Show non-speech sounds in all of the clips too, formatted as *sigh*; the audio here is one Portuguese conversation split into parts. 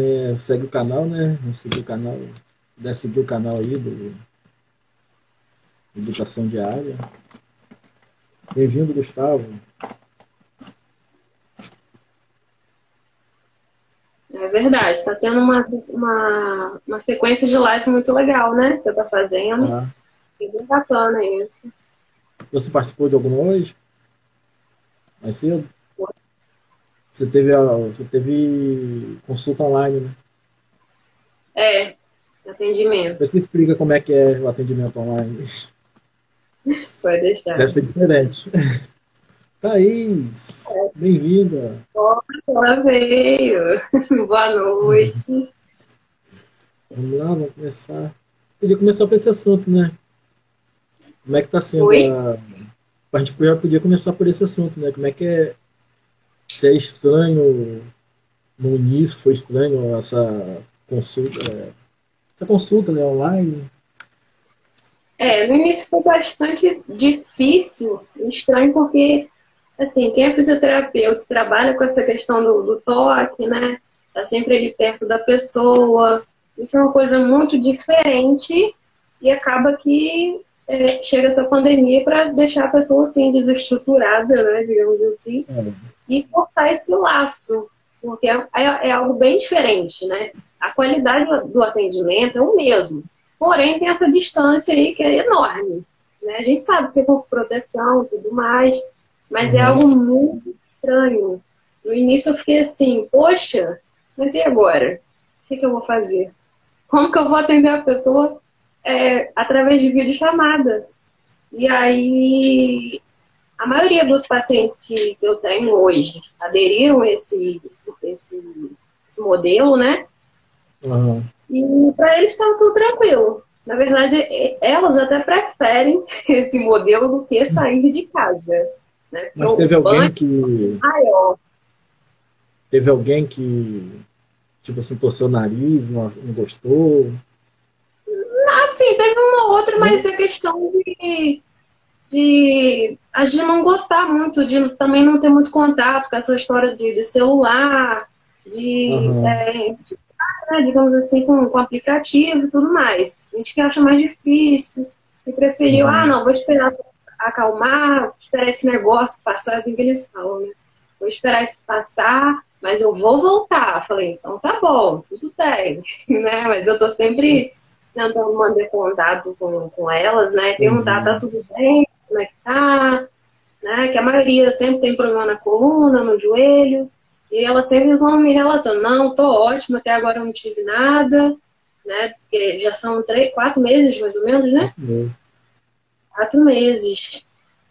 É, segue o canal, né? Seguir o canal, deve seguir o canal aí do Educação Diária. Bem-vindo, Gustavo. É verdade, está tendo uma, uma, uma sequência de live muito legal, né? Que você está fazendo. Ah. É bem bacana isso. Você participou de alguma hoje? Mais cedo? Você teve, você teve consulta online, né? É, atendimento. Você explica como é que é o atendimento online. *laughs* Pode deixar. Deve ser diferente. *laughs* Thaís, é. bem-vinda. Olá, veio. *laughs* Boa noite. Vamos lá, vamos começar. Podia começar por esse assunto, né? Como é que está sendo Oi? a... A gente podia começar por esse assunto, né? Como é que é... Se é estranho... No início foi estranho essa consulta... Essa consulta né, online. É, no início foi bastante difícil, estranho, porque, assim, quem é fisioterapeuta trabalha com essa questão do, do toque, né? Tá sempre ali perto da pessoa. Isso é uma coisa muito diferente e acaba que é, chega essa pandemia para deixar a pessoa assim desestruturada, né, digamos assim, é. E cortar esse laço, porque é, é, é, algo bem diferente, né? A qualidade do atendimento é o mesmo, porém tem essa distância aí que é enorme, né? A gente sabe que é com proteção e tudo mais, mas é uhum. é algo muito estranho. No início eu fiquei assim, poxa, mas e agora? O que, que eu vou fazer? Como que eu vou atender a pessoa é, através de videochamada. E aí, a maioria dos pacientes que eu tenho hoje aderiram a esse, esse, esse modelo, né? Uhum. E para eles estava tudo tranquilo. Na verdade, elas até preferem *laughs* esse modelo do que sair de casa. Né? Mas teve alguém que. Maior. Teve alguém que, tipo assim, torceu o nariz, não, não gostou? Sim, teve uma outra, mas é questão de, de a gente não gostar muito, de também não ter muito contato com essa história de, de celular, de, uhum. é, de né, digamos assim, com, com aplicativo e tudo mais. A gente que acha mais difícil e preferiu, uhum. ah, não, vou esperar acalmar, vou esperar esse negócio passar, assim que eles falam, né? Vou esperar isso passar, mas eu vou voltar. Falei, então tá bom, tudo bem, *laughs* né? Mas eu tô sempre tentando manter contato com, com elas, né? Perguntar, uhum. tá tudo bem? Como é que tá? Né? Que a maioria sempre tem problema na coluna, no joelho. E elas sempre vão me relatando, não, tô ótima, até agora eu não tive nada, né? Porque já são três, quatro meses, mais ou menos, né? Uhum. Quatro meses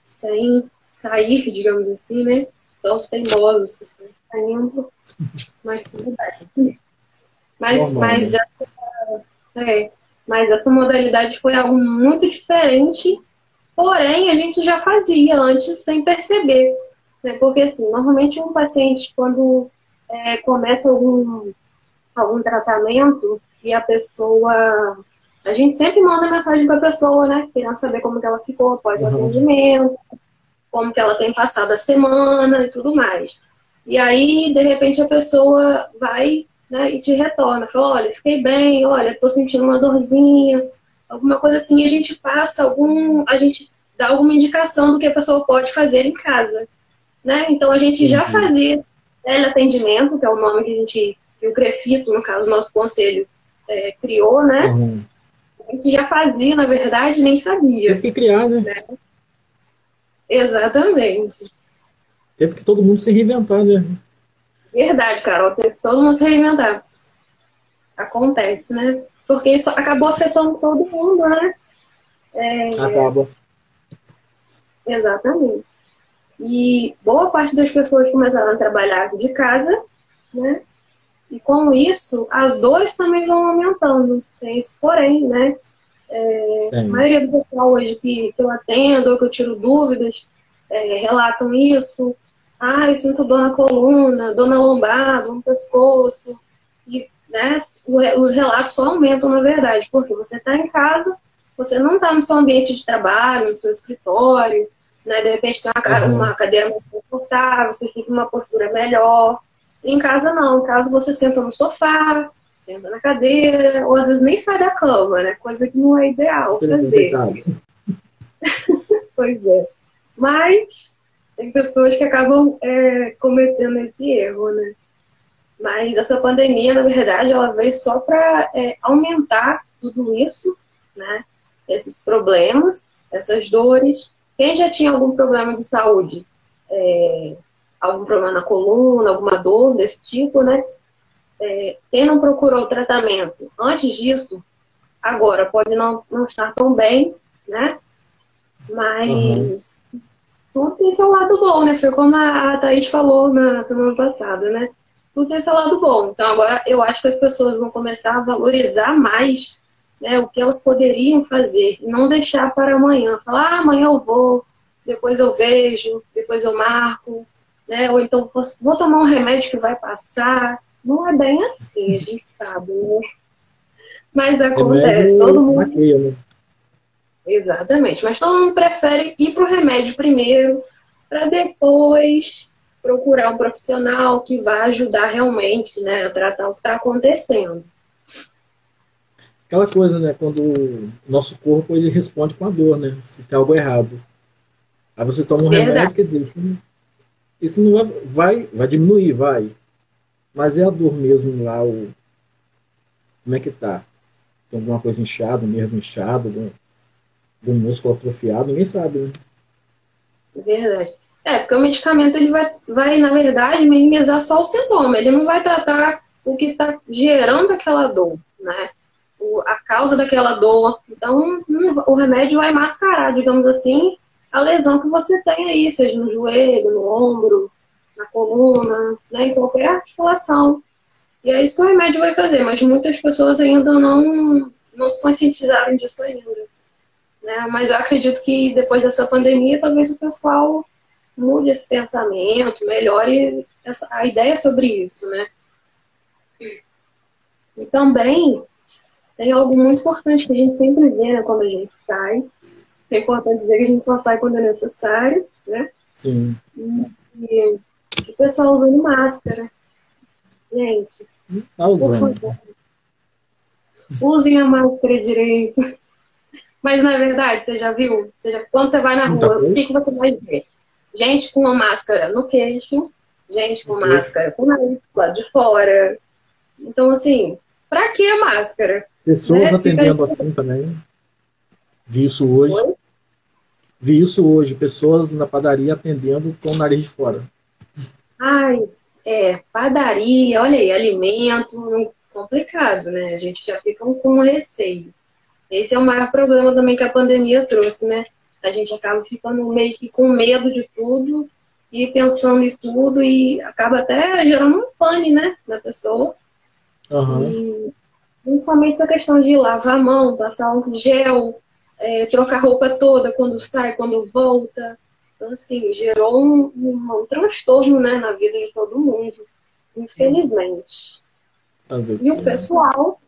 sem sair, digamos assim, né? Só os teimosos que estão saindo, mas tudo bem. Mas, mas né? é, mas essa modalidade foi algo muito diferente, porém a gente já fazia antes sem perceber. Né? Porque assim, normalmente um paciente quando é, começa algum, algum tratamento e a pessoa. A gente sempre manda mensagem para a pessoa, né? Querendo saber como que ela ficou após uhum. o atendimento, como que ela tem passado a semana e tudo mais. E aí, de repente, a pessoa vai né, e te retorna, fala, olha, fiquei bem, olha, tô sentindo uma dorzinha, alguma coisa assim, a gente passa algum, a gente dá alguma indicação do que a pessoa pode fazer em casa, né? Então a gente já uhum. fazia teleatendimento, que é o nome que a gente, que o Crefito, no caso, nosso conselho, é, criou, né? Uhum. A gente já fazia, na verdade, nem sabia. Teve que criar, né? né? Exatamente. Teve que todo mundo se reinventar, né? Verdade, Carol, tem que todo mundo se reinventar. Acontece, né? Porque isso acabou afetando todo mundo, né? É... Acaba. Exatamente. E boa parte das pessoas começaram a trabalhar de casa, né? E com isso, as dores também vão aumentando. Tem esse porém, né? É, a maioria do pessoal hoje que, que eu atendo ou que eu tiro dúvidas é, relatam isso. Ah, eu sinto dor na coluna, dor na lombar, dor no pescoço. E né, os relatos só aumentam, na verdade, porque você está em casa, você não está no seu ambiente de trabalho, no seu escritório, né, de repente tem uma, uhum. uma cadeira mais confortável, você fica em uma postura melhor. Em casa não, em casa você senta no sofá, senta na cadeira, ou às vezes nem sai da cama, né? Coisa que não é ideal fazer. *laughs* pois é. Mas tem pessoas que acabam é, cometendo esse erro, né? Mas essa pandemia, na verdade, ela veio só para é, aumentar tudo isso, né? Esses problemas, essas dores. Quem já tinha algum problema de saúde, é, algum problema na coluna, alguma dor desse tipo, né? É, quem não procurou tratamento antes disso, agora pode não, não estar tão bem, né? Mas uhum. tudo tem seu lado bom, né? Foi como a Thaís falou na semana passada, né? Tudo tem seu lado bom. Então agora eu acho que as pessoas vão começar a valorizar mais né, o que elas poderiam fazer não deixar para amanhã. Falar, ah, amanhã eu vou, depois eu vejo, depois eu marco, né? Ou então vou tomar um remédio que vai passar. Não é bem assim, a gente sabe, né? Mas acontece, todo mundo. né? Exatamente, mas todo mundo prefere ir para o remédio primeiro, para depois procurar um profissional que vai ajudar realmente né, a tratar o que está acontecendo. Aquela coisa, né? Quando o nosso corpo ele responde com a dor, né? Se tem algo errado. Aí você toma um Verdade. remédio, quer dizer, isso não, isso não vai, vai, vai diminuir, vai. Mas é a dor mesmo lá, o, como é que tá? Tem alguma coisa inchada, um nervo inchado, algum, algum músculo atrofiado, ninguém sabe, né? Verdade. É, porque o medicamento ele vai, vai na verdade, minimizar só o sintoma. Ele não vai tratar o que está gerando aquela dor, né? O, a causa daquela dor. Então, o remédio vai mascarar, digamos assim, a lesão que você tem aí, seja no joelho, no ombro, na coluna, né, em qualquer articulação. E é isso que o remédio vai fazer, mas muitas pessoas ainda não, não se conscientizaram disso ainda. Né? Mas eu acredito que depois dessa pandemia, talvez o pessoal mude esse pensamento, melhore essa, a ideia sobre isso, né? E também tem algo muito importante que a gente sempre vê né, quando a gente sai. É importante dizer que a gente só sai quando é necessário, né? Sim. E, e o pessoal usando máscara. Gente, tá usando. por favor, usem a máscara direito. Mas não é verdade, você já viu? Você já, quando você vai na rua, o que, que você vai ver? Gente com uma máscara no queixo, gente com máscara com nariz lado de fora. Então, assim, pra que a máscara? Pessoas né? atendendo assim também. Vi isso hoje. Oi? Vi isso hoje, pessoas na padaria atendendo com o nariz de fora. Ai, é, padaria, olha aí, alimento, complicado, né? A gente já fica com receio. Esse é o maior problema também que a pandemia trouxe, né? A gente acaba ficando meio que com medo de tudo e pensando em tudo e acaba até gerando um pane, né, na pessoa. Uhum. E principalmente essa questão de lavar a mão, passar um gel, é, trocar roupa toda quando sai, quando volta. Então, assim, gerou um, um, um transtorno né, na vida de todo mundo, infelizmente. E o pessoal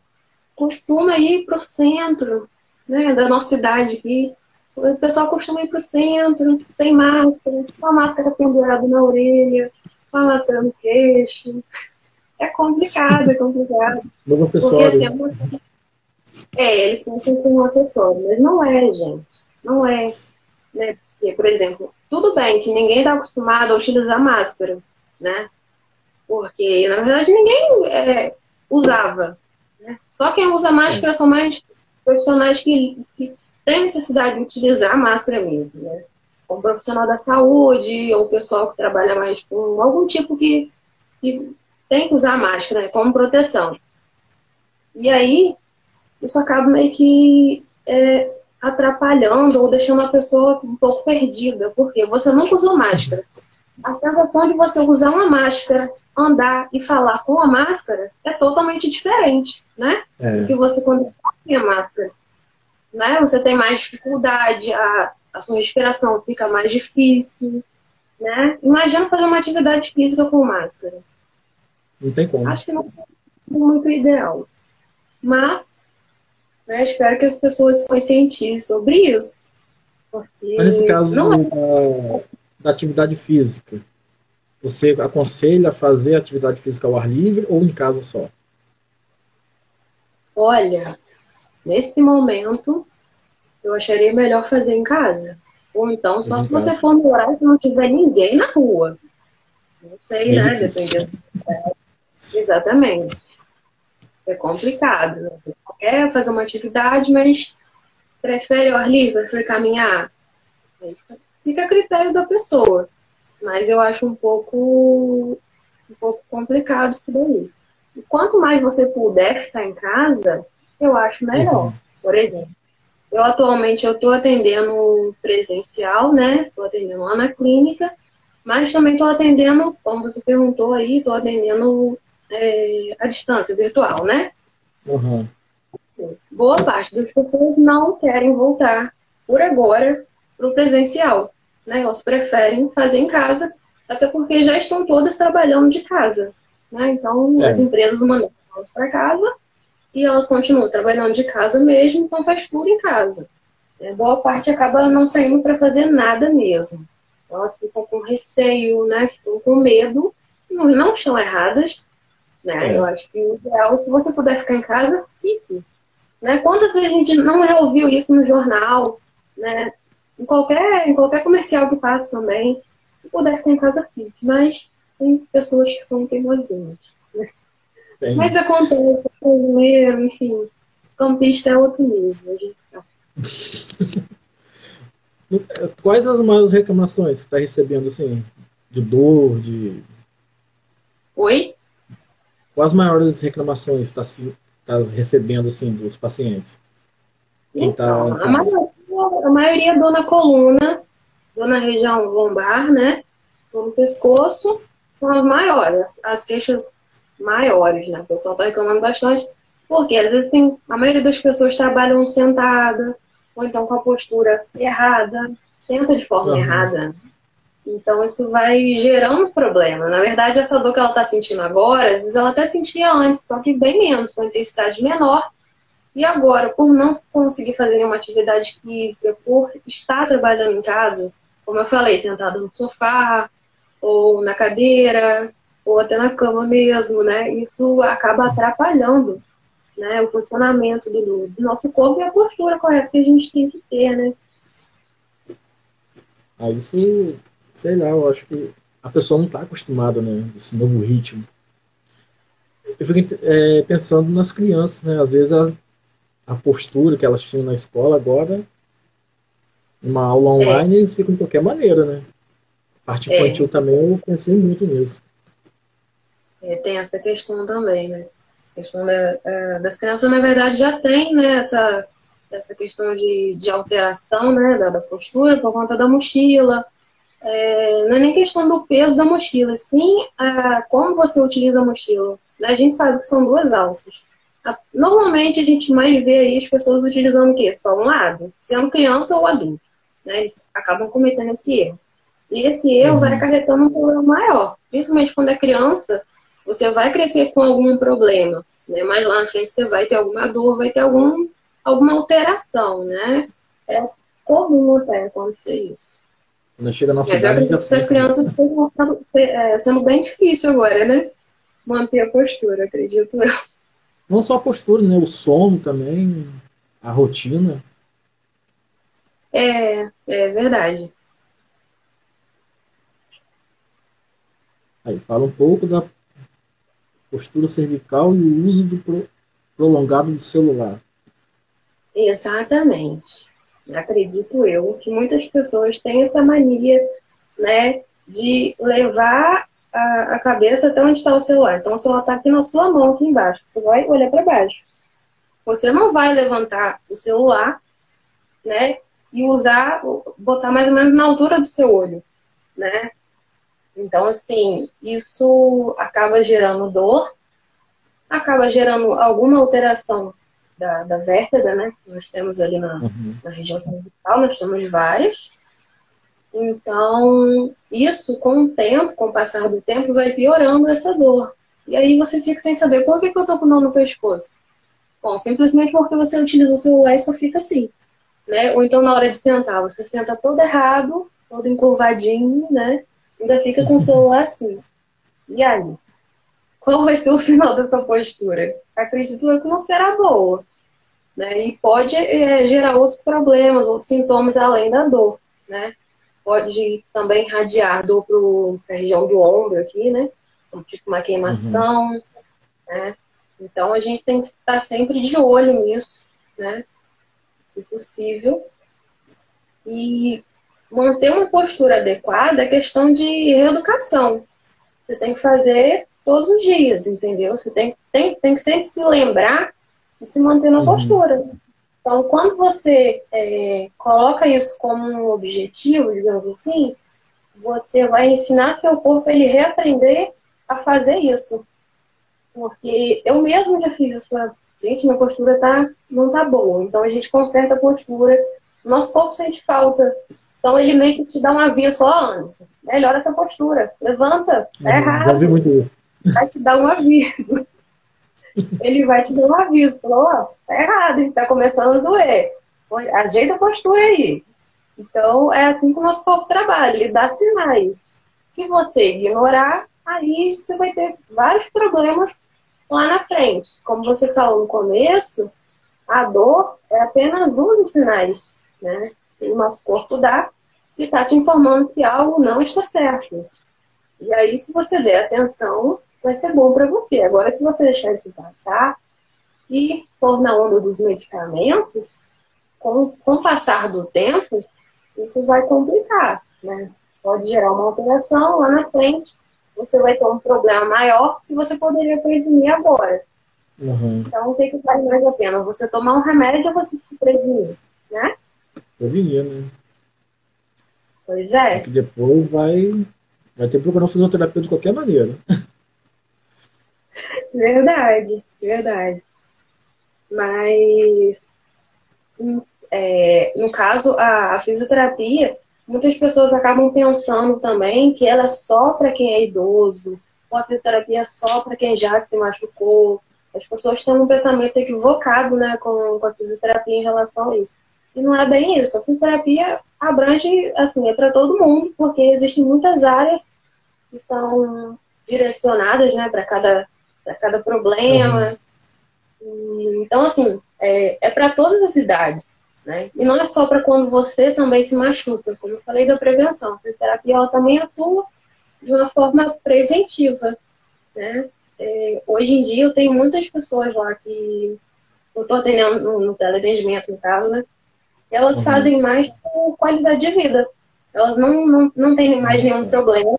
costuma ir para o centro né, da nossa cidade aqui. O pessoal costuma ir para o centro, sem máscara, com a máscara pendurada na orelha, com a máscara no queixo. É complicado, é complicado. Novo acessório. Porque, assim, é, eles pensam com um acessório, mas não é, gente. Não é. Né? Porque, por exemplo, tudo bem que ninguém está acostumado a utilizar máscara, né? Porque, na verdade, ninguém é, usava. Né? Só quem usa máscara são mais profissionais que, que têm necessidade de utilizar máscara mesmo, né? Como profissional da saúde, ou pessoal que trabalha mais com algum tipo que, que tem que usar máscara né? como proteção. E aí, isso acaba meio que é, atrapalhando ou deixando a pessoa um pouco perdida, porque você nunca usou máscara. A sensação de você usar uma máscara, andar e falar com a máscara é totalmente diferente, né? É. Do que você quando tem a máscara. Né? Você tem mais dificuldade, a, a sua respiração fica mais difícil, né? Imagina fazer uma atividade física com máscara. Não tem como. Acho que não é muito ideal. Mas né? Espero que as pessoas se conscienciem sobre isso. Porque Mas nesse caso não é... da, da atividade física, você aconselha fazer atividade física ao ar livre ou em casa só? Olha, nesse momento, eu acharia melhor fazer em casa. Ou então, só se você for no horário que não tiver ninguém na rua. Não sei, né? Dependendo. É, exatamente. É complicado. Né? Quer fazer uma atividade, mas prefere ao ar livre, prefere caminhar. Fica a critério da pessoa. Mas eu acho um pouco, um pouco complicado isso daí. E quanto mais você puder ficar em casa, eu acho melhor. Uhum. Por exemplo, eu atualmente eu estou atendendo presencial, né? Estou atendendo lá na clínica, mas também estou atendendo, como você perguntou aí, estou atendendo é, à distância, virtual, né? Uhum. Boa parte das pessoas não querem voltar por agora para o presencial, né? Elas preferem fazer em casa, até porque já estão todas trabalhando de casa, né? Então é. as empresas mandam elas para casa e elas continuam trabalhando de casa mesmo, então faz tudo em casa. É, boa parte acaba não saindo para fazer nada mesmo. Elas ficam com receio, né? Ficam com medo. Não, não estão erradas, né? É. Eu acho que o ideal, se você puder ficar em casa, fique. Né? Quantas vezes a gente não já ouviu isso no jornal, né? Em qualquer, em qualquer comercial que passa também. Se puder ficar em casa, fique. Mas tem pessoas que são teimosinhas. Tem. Mas acontece, brasileiro, enfim. Campista é outro nível, a gente sabe. *laughs* Quais as maiores reclamações que você está recebendo, assim, de dor, de... Oi? Quais as maiores reclamações está tá recebendo, assim, dos pacientes? Tá então, tá... a, maioria, a maioria é dor na coluna, dor na região lombar, né? Dor no pescoço, são as maiores, as queixas maiores, né? O pessoal está reclamando bastante, porque às vezes tem, a maioria das pessoas trabalham sentada, ou então com a postura errada, senta de forma uhum. errada. Então isso vai gerando problema. Na verdade, essa dor que ela está sentindo agora, às vezes ela até sentia antes, só que bem menos, com intensidade menor. E agora, por não conseguir fazer nenhuma atividade física, por estar trabalhando em casa, como eu falei, sentada no sofá ou na cadeira, ou até na cama mesmo, né? Isso acaba atrapalhando né, o funcionamento do, do nosso corpo e a postura correta que a gente tem que ter, né? Aí isso, sei lá, eu acho que a pessoa não está acostumada, né? Esse novo ritmo. Eu fico é, pensando nas crianças, né? Às vezes a, a postura que elas tinham na escola agora, numa aula é. online, é. eles ficam de qualquer maneira, né? A parte infantil é. também eu pensei muito nisso. É, tem essa questão também, né? A questão da, é, das crianças, na verdade, já tem né, essa, essa questão de, de alteração né, da, da postura por conta da mochila. É, não é nem questão do peso da mochila, sim como você utiliza a mochila. Né? A gente sabe que são duas alças. Normalmente a gente mais vê aí as pessoas utilizando o quê? Só um lado, sendo criança ou adulto. Né? Eles acabam cometendo esse erro. E esse erro uhum. vai acarretando um problema maior. Principalmente quando é criança, você vai crescer com algum problema, né? Mas lá na frente você vai ter alguma dor, vai ter algum, alguma alteração, né? É comum até acontecer isso. Quando chega na cidade, Mas para as crianças é, sendo bem difícil agora, né? Manter a postura, acredito eu. Não só a postura, né? O sono também, a rotina. É, é verdade. Aí fala um pouco da postura cervical e o uso do pro, prolongado do celular. Exatamente. Acredito eu que muitas pessoas têm essa mania, né, de levar a, a cabeça até onde está o celular. Então o celular está aqui na sua mão, aqui embaixo. Você vai olhar para baixo. Você não vai levantar o celular, né, e usar, botar mais ou menos na altura do seu olho, né? Então, assim, isso acaba gerando dor, acaba gerando alguma alteração da, da vértebra, né? Nós temos ali na, uhum. na região cervical, nós temos várias. Então, isso com o tempo, com o passar do tempo, vai piorando essa dor. E aí você fica sem saber por que, que eu tô com dor no pescoço. Bom, simplesmente porque você utiliza o celular e só fica assim. Né? Ou então na hora de sentar, você senta todo errado, todo encurvadinho, né? Ainda fica com o celular assim. E aí? Qual vai ser o *laughs* final dessa postura? Acredito que não será boa. Né? E pode é, gerar outros problemas, outros sintomas além da dor. Né? Pode também irradiar dor para a região do ombro aqui, né? Tipo uma queimação. Uhum. Né? Então a gente tem que estar sempre de olho nisso, né? Se possível. E manter uma postura adequada é questão de reeducação. Você tem que fazer todos os dias, entendeu? Você tem, tem, tem que sempre se lembrar e se manter na uhum. postura. Então, quando você é, coloca isso como um objetivo, digamos assim, você vai ensinar seu corpo a ele reaprender a fazer isso. Porque eu mesmo já fiz isso pra gente, minha postura tá, não tá boa. Então a gente conserta a postura, nosso corpo sente falta. Então ele meio que te dá um aviso, ó, Anderson, melhora essa postura, levanta, tá uhum, errado. Vai te dar um aviso. *laughs* ele vai te dar um aviso, falou, ó, tá errado, tá começando a doer. Ajeita a postura aí. Então é assim que o nosso corpo trabalha, ele dá sinais. Se você ignorar, aí você vai ter vários problemas lá na frente. Como você falou no começo, a dor é apenas um dos sinais né, que o nosso corpo dá e está te informando se algo não está certo. E aí, se você der atenção, vai ser bom para você. Agora, se você deixar isso passar e for na onda dos medicamentos, com, com o passar do tempo, isso vai complicar, né? Pode gerar uma alteração lá na frente você vai ter um problema maior que você poderia prevenir agora. Uhum. Então, o que, que vale mais a pena? Você tomar um remédio ou você se prevenir, né? Prevenir, né? Pois é. Porque depois vai, vai ter que procurar fazer uma terapia de qualquer maneira. *laughs* Verdade, verdade. Mas, é, no caso, a, a fisioterapia, muitas pessoas acabam pensando também que ela é só para quem é idoso, ou a fisioterapia é só para quem já se machucou. As pessoas têm um pensamento equivocado né, com, com a fisioterapia em relação a isso. E não é bem isso. A fisioterapia abrange, assim, é para todo mundo, porque existem muitas áreas que são direcionadas né, para cada, cada problema. Uhum. então, assim, é, é para todas as idades. Né? E não é só para quando você também se machuca, como eu falei da prevenção. A fisioterapia ela também atua de uma forma preventiva. Né? É, hoje em dia eu tenho muitas pessoas lá que eu estou atendendo no, no teleatendimento, no caso, né? Elas uhum. fazem mais por qualidade de vida. Elas não, não, não têm mais nenhum problema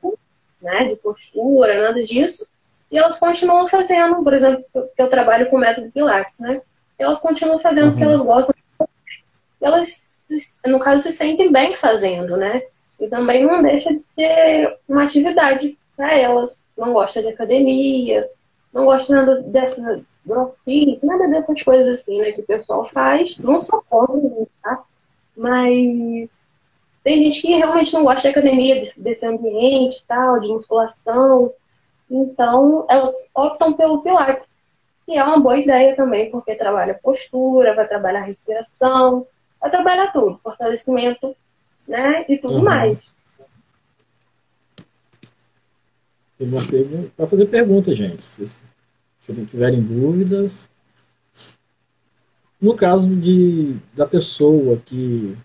né, de postura, nada disso. E elas continuam fazendo, por exemplo, que eu trabalho com o método Pilates, né? Elas continuam fazendo uhum. porque elas gostam elas, no caso, se sentem bem fazendo, né? E também não deixa de ser uma atividade para elas. Não gosta de academia, não gosta nada dessa crossfit, nada dessas coisas assim, né, que o pessoal faz. Não sou contra, tá? Mas tem gente que realmente não gosta de academia, desse, ambiente tal, de musculação. Então, elas optam pelo Pilates. E é uma boa ideia também, porque trabalha postura, vai trabalhar respiração, vai trabalhar tudo, fortalecimento, né? E tudo uhum. mais. Para fazer pergunta, gente. Se, tiverem dúvidas. No caso de, da pessoa que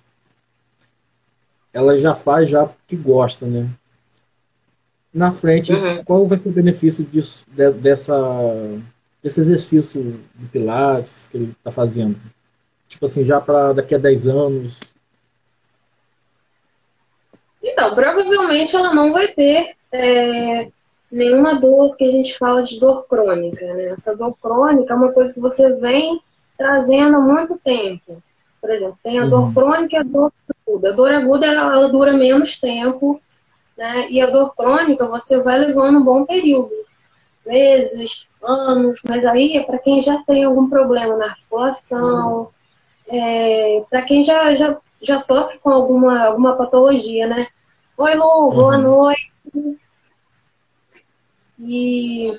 ela já faz já que gosta, né? Na frente, uhum. qual vai ser o benefício disso, de, dessa, desse exercício de pilates que ele está fazendo? Tipo assim, já para daqui a 10 anos? Então, provavelmente ela não vai ter é, nenhuma dor que a gente fala de dor crônica. Né? Essa dor crônica é uma coisa que você vem trazendo há muito tempo. Por exemplo, tem a dor uhum. crônica e a dor aguda. A dor aguda ela, ela dura menos tempo, né? E a dor crônica você vai levando um bom período, meses, anos, mas aí é para quem já tem algum problema na articulação, é, para quem já, já, já sofre com alguma, alguma patologia, né? Oi, Lu, boa uhum. noite. E,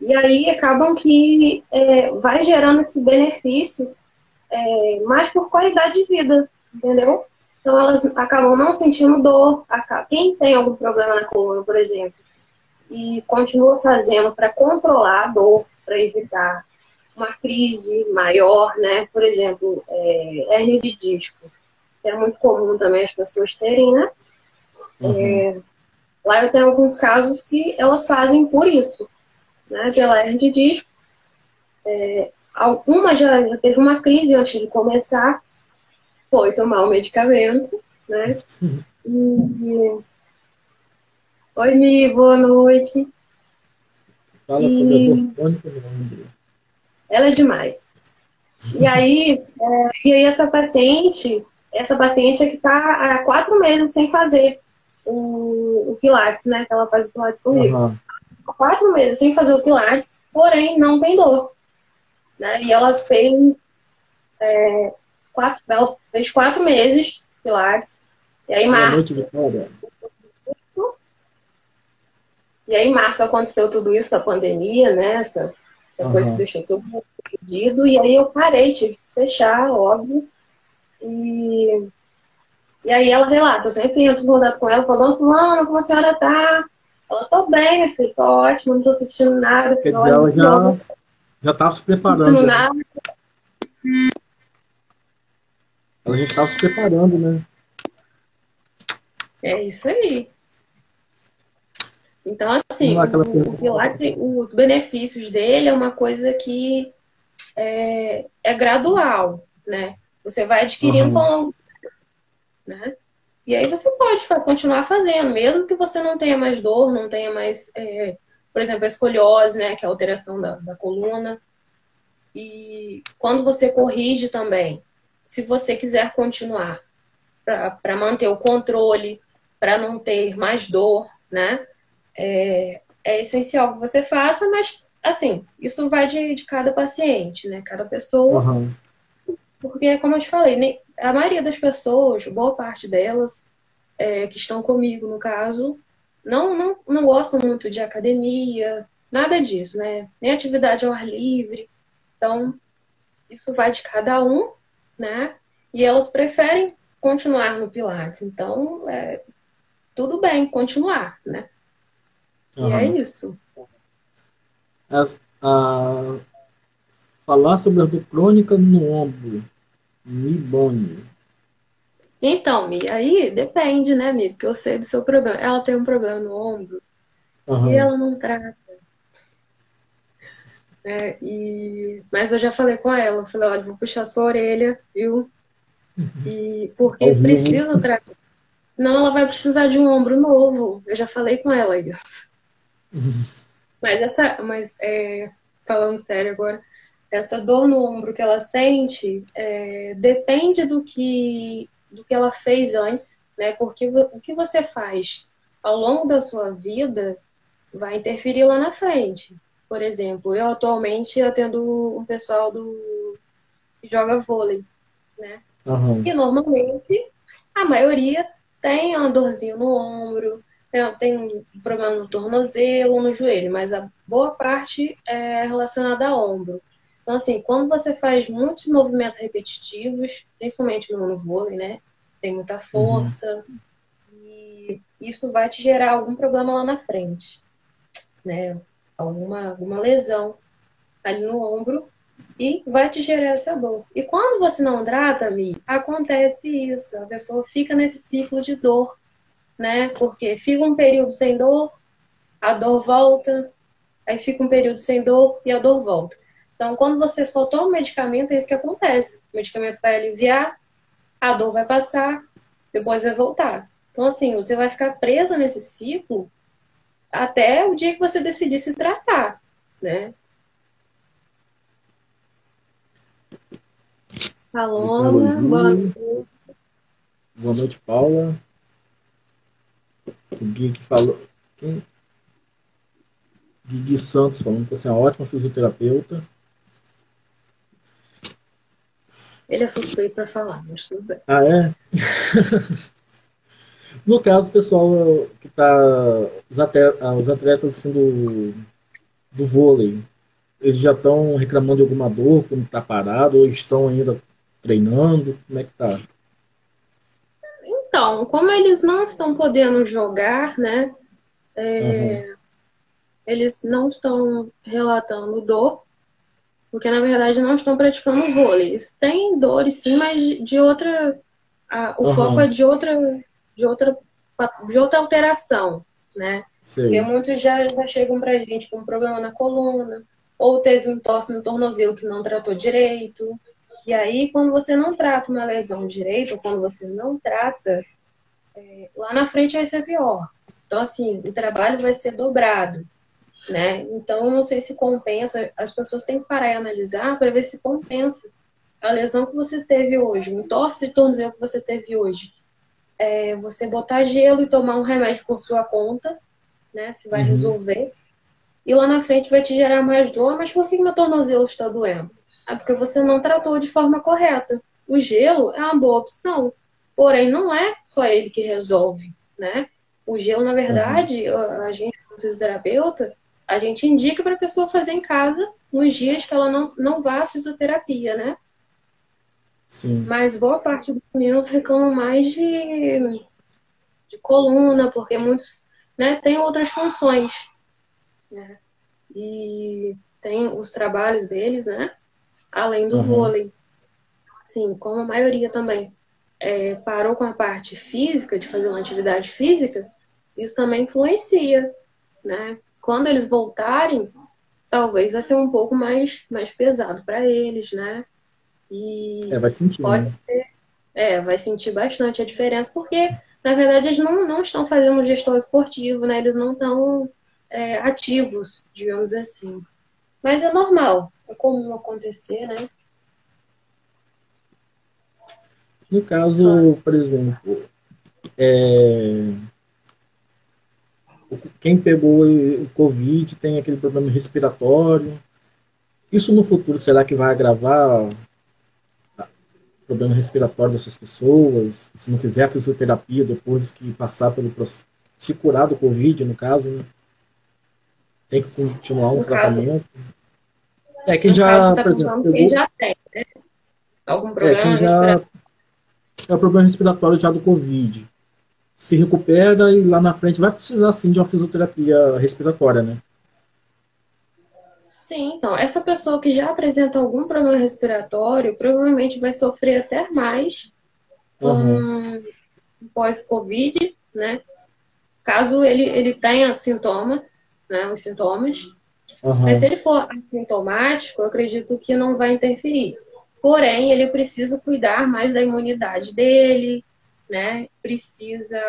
e aí acabam que é, vai gerando esse benefício é, mais por qualidade de vida, entendeu? Então elas acabam não sentindo dor. Quem tem algum problema na coluna, por exemplo, e continua fazendo para controlar a dor, para evitar uma crise maior, né? Por exemplo, é, hernia de disco. É muito comum também as pessoas terem, né? Uhum. É, lá eu tenho alguns casos que elas fazem por isso, né? Pela hernia de disco. É, alguma já, já teve uma crise antes de começar, foi tomar o medicamento, né? Uhum. E... Oi, Mi, boa noite. Fala e... sobre a ela é demais. E aí, é, e aí essa paciente, essa paciente é que está há quatro meses sem fazer o, o Pilates, né? Que ela faz o Pilates comigo. Uhum. Quatro meses sem fazer o Pilates, porém não tem dor. Né? E ela fez é, quatro, ela fez quatro meses Pilates. E aí, março. E aí, em março aconteceu tudo isso, a pandemia, né? Essa, essa uhum. coisa que deixou todo mundo perdido. E aí eu parei, tive que fechar, óbvio. E, e aí ela relata, eu sempre entro no com ela, falando, fulano, como a senhora tá? Ela, tô bem, minha filha, tô ótima, não tô sentindo nada. Quer dizer, ela já, já tava se preparando. Não né? nada. Ela já estava se preparando, né? É isso aí. Então, assim, o, o Pilates, os benefícios dele é uma coisa que é, é gradual, né? Você vai adquirindo uhum. com né? E aí você pode continuar fazendo, mesmo que você não tenha mais dor, não tenha mais, é, por exemplo, a escoliose, né? Que é a alteração da, da coluna. E quando você corrige também, se você quiser continuar para manter o controle, para não ter mais dor, né? é, é essencial que você faça, mas assim, isso vai de, de cada paciente, né? Cada pessoa. Uhum. Porque, como eu te falei, a maioria das pessoas, boa parte delas, é, que estão comigo no caso, não, não, não gostam muito de academia, nada disso, né? Nem atividade ao ar livre. Então, isso vai de cada um, né? E elas preferem continuar no Pilates. Então, é, tudo bem continuar, né? Uhum. E é isso. As, a, falar sobre a dor crônica no ombro. Mibone. Então, Mi, aí depende, né, Mi? Porque eu sei do seu problema. Ela tem um problema no ombro uhum. e ela não trata. É, e... Mas eu já falei com ela, eu falei, olha, vou puxar sua orelha, viu? Uhum. E porque precisa tratar. Não, ela vai precisar de um ombro novo. Eu já falei com ela isso. Mas essa, mas é, falando sério agora, essa dor no ombro que ela sente é, depende do que do que ela fez antes, né? Porque o que você faz ao longo da sua vida vai interferir lá na frente. Por exemplo, eu atualmente atendo um pessoal do que joga vôlei, né? Uhum. E normalmente a maioria tem uma dorzinha no ombro, tem um problema no tornozelo, no joelho, mas a boa parte é relacionada a ombro. Então, assim, quando você faz muitos movimentos repetitivos, principalmente no, vôlei, né? Tem muita força, uhum. e isso vai te gerar algum problema lá na frente, né? Alguma, alguma lesão ali no ombro e vai te gerar essa dor. E quando você não trata, Mi, acontece isso. A pessoa fica nesse ciclo de dor né? Porque fica um período sem dor, a dor volta, aí fica um período sem dor e a dor volta. Então, quando você só toma o medicamento, é isso que acontece. O medicamento vai aliviar, a dor vai passar, depois vai voltar. Então, assim, você vai ficar presa nesse ciclo até o dia que você decidir se tratar, né? Alô, boa noite. Boa noite, Paula. O Gui que falou. Quem? Gui Santos falando que você é uma ótima fisioterapeuta. Ele é suspeito para falar, mas tudo bem. Ah, é? *laughs* no caso, pessoal que tá. Os atletas, ah, os atletas assim, do, do vôlei, eles já estão reclamando de alguma dor quando está parado, ou estão ainda treinando? Como é que tá? Então, como eles não estão podendo jogar, né? É, uhum. Eles não estão relatando dor, porque na verdade não estão praticando vôlei. Eles têm dores sim, mas de outra. A, o uhum. foco é de outra, de outra, de outra alteração, né? Sim. Porque muitos já, já chegam pra gente com um problema na coluna, ou teve um torce no tornozelo que não tratou direito. E aí, quando você não trata uma lesão direito, ou quando você não trata, é, lá na frente vai ser pior. Então, assim, o trabalho vai ser dobrado, né? Então, não sei se compensa. As pessoas têm que parar e analisar para ver se compensa a lesão que você teve hoje, o entorse de tornozelo que você teve hoje. É, você botar gelo e tomar um remédio por sua conta, né? Se vai uhum. resolver. E lá na frente vai te gerar mais dor. Mas por que meu tornozelo está doendo? É porque você não tratou de forma correta. O gelo é uma boa opção. Porém, não é só ele que resolve, né? O gelo, na verdade, uhum. a gente, como fisioterapeuta, a gente indica para a pessoa fazer em casa nos dias que ela não, não vá à fisioterapia, né? Sim. Mas boa parte dos meninos reclamam mais de, de coluna, porque muitos né, têm outras funções. Né? E tem os trabalhos deles, né? Além do uhum. vôlei. Sim, como a maioria também é, parou com a parte física, de fazer uma atividade física, isso também influencia, né? Quando eles voltarem, talvez vai ser um pouco mais, mais pesado para eles, né? E é, vai sentir, pode né? ser, é, vai sentir bastante a diferença, porque na verdade eles não, não estão fazendo gestor esportivo, né? Eles não estão é, ativos, digamos assim. Mas é normal, é comum acontecer, né? No caso, por exemplo, é... quem pegou o Covid tem aquele problema respiratório. Isso no futuro será que vai agravar o problema respiratório dessas pessoas? Se não fizer a fisioterapia depois que passar pelo processo, se curar do Covid, no caso, né? tem que continuar um no tratamento. Caso, é, quem já, caso, tá por exemplo, pegou... quem já tem, né? Algum problema é, já, é o problema respiratório já do Covid. Se recupera e lá na frente vai precisar sim de uma fisioterapia respiratória, né? Sim, então, essa pessoa que já apresenta algum problema respiratório provavelmente vai sofrer até mais uhum. um, pós-Covid, né? Caso ele, ele tenha sintoma, né, os sintomas. Uhum. Mas se ele for assintomático, eu acredito que não vai interferir. Porém, ele precisa cuidar mais da imunidade dele, né? Precisa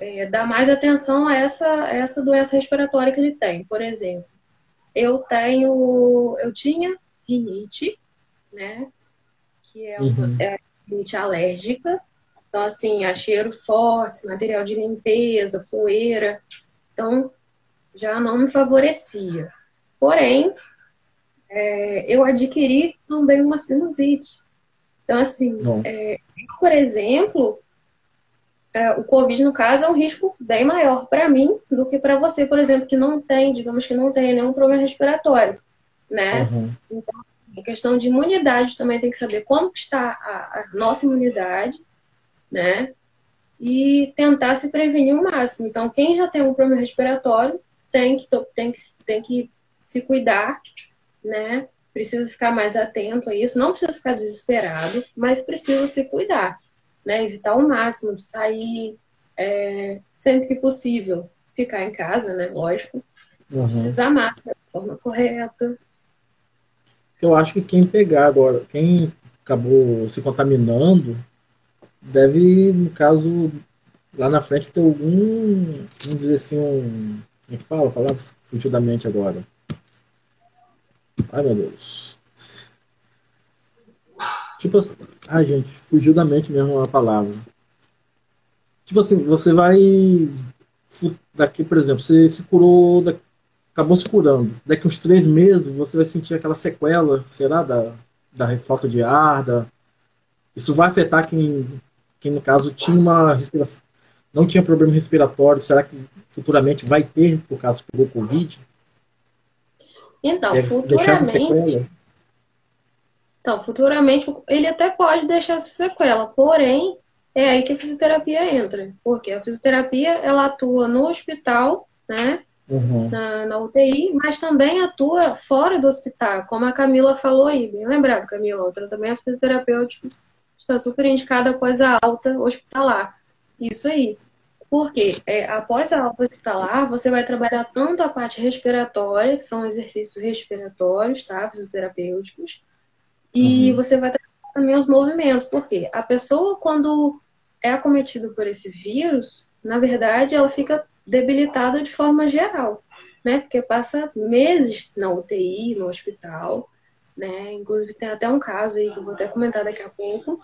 é, dar mais atenção a essa, essa doença respiratória que ele tem. Por exemplo, eu tenho, eu tinha rinite, né? Que é uma uhum. é rinite alérgica. Então, assim, a cheiros fortes, material de limpeza, poeira. Então, já não me favorecia. Porém, é, eu adquiri também uma sinusite. Então, assim, é, por exemplo, é, o Covid, no caso, é um risco bem maior para mim do que para você, por exemplo, que não tem, digamos que não tem nenhum problema respiratório, né? Uhum. Então, a questão de imunidade também tem que saber como está a, a nossa imunidade, né? E tentar se prevenir o máximo. Então, quem já tem um problema respiratório tem que, tem que, tem que se cuidar né? Precisa ficar mais atento a isso. Não precisa ficar desesperado, mas precisa se cuidar, né? Evitar o máximo de sair é, sempre que possível. Ficar em casa, né? Lógico. Uhum. Usar máscara de forma correta. Eu acho que quem pegar agora, quem acabou se contaminando, deve, no caso, lá na frente ter algum, vamos dizer assim, um. Como é que fala? Falar fugiu da mente agora. Ai, meu Deus. Tipo assim. Ai, gente, fugiu da mente mesmo a palavra. Tipo assim, você vai. Daqui, por exemplo, você se curou. Acabou se curando. Daqui uns três meses você vai sentir aquela sequela, será? Da, da falta de ar. Da... Isso vai afetar quem, quem, no caso, tinha uma respiração. Não tinha problema respiratório. Será que futuramente vai ter, por caso pegou Covid? Então, Deve futuramente. Então, futuramente ele até pode deixar essa sequela, porém, é aí que a fisioterapia entra. Porque a fisioterapia, ela atua no hospital, né? Uhum. Na, na, UTI, mas também atua fora do hospital, como a Camila falou aí, bem lembrado, Camila, o tratamento fisioterapêutico está super indicado após a alta hospitalar. Isso aí. Porque é, após a alta hospitalar, você vai trabalhar tanto a parte respiratória, que são exercícios respiratórios, tá? Fisioterapêuticos, e uhum. você vai trabalhar também os movimentos. Porque a pessoa, quando é acometida por esse vírus, na verdade, ela fica debilitada de forma geral, né? Porque passa meses na UTI, no hospital, né? Inclusive tem até um caso aí que eu vou até comentar daqui a pouco.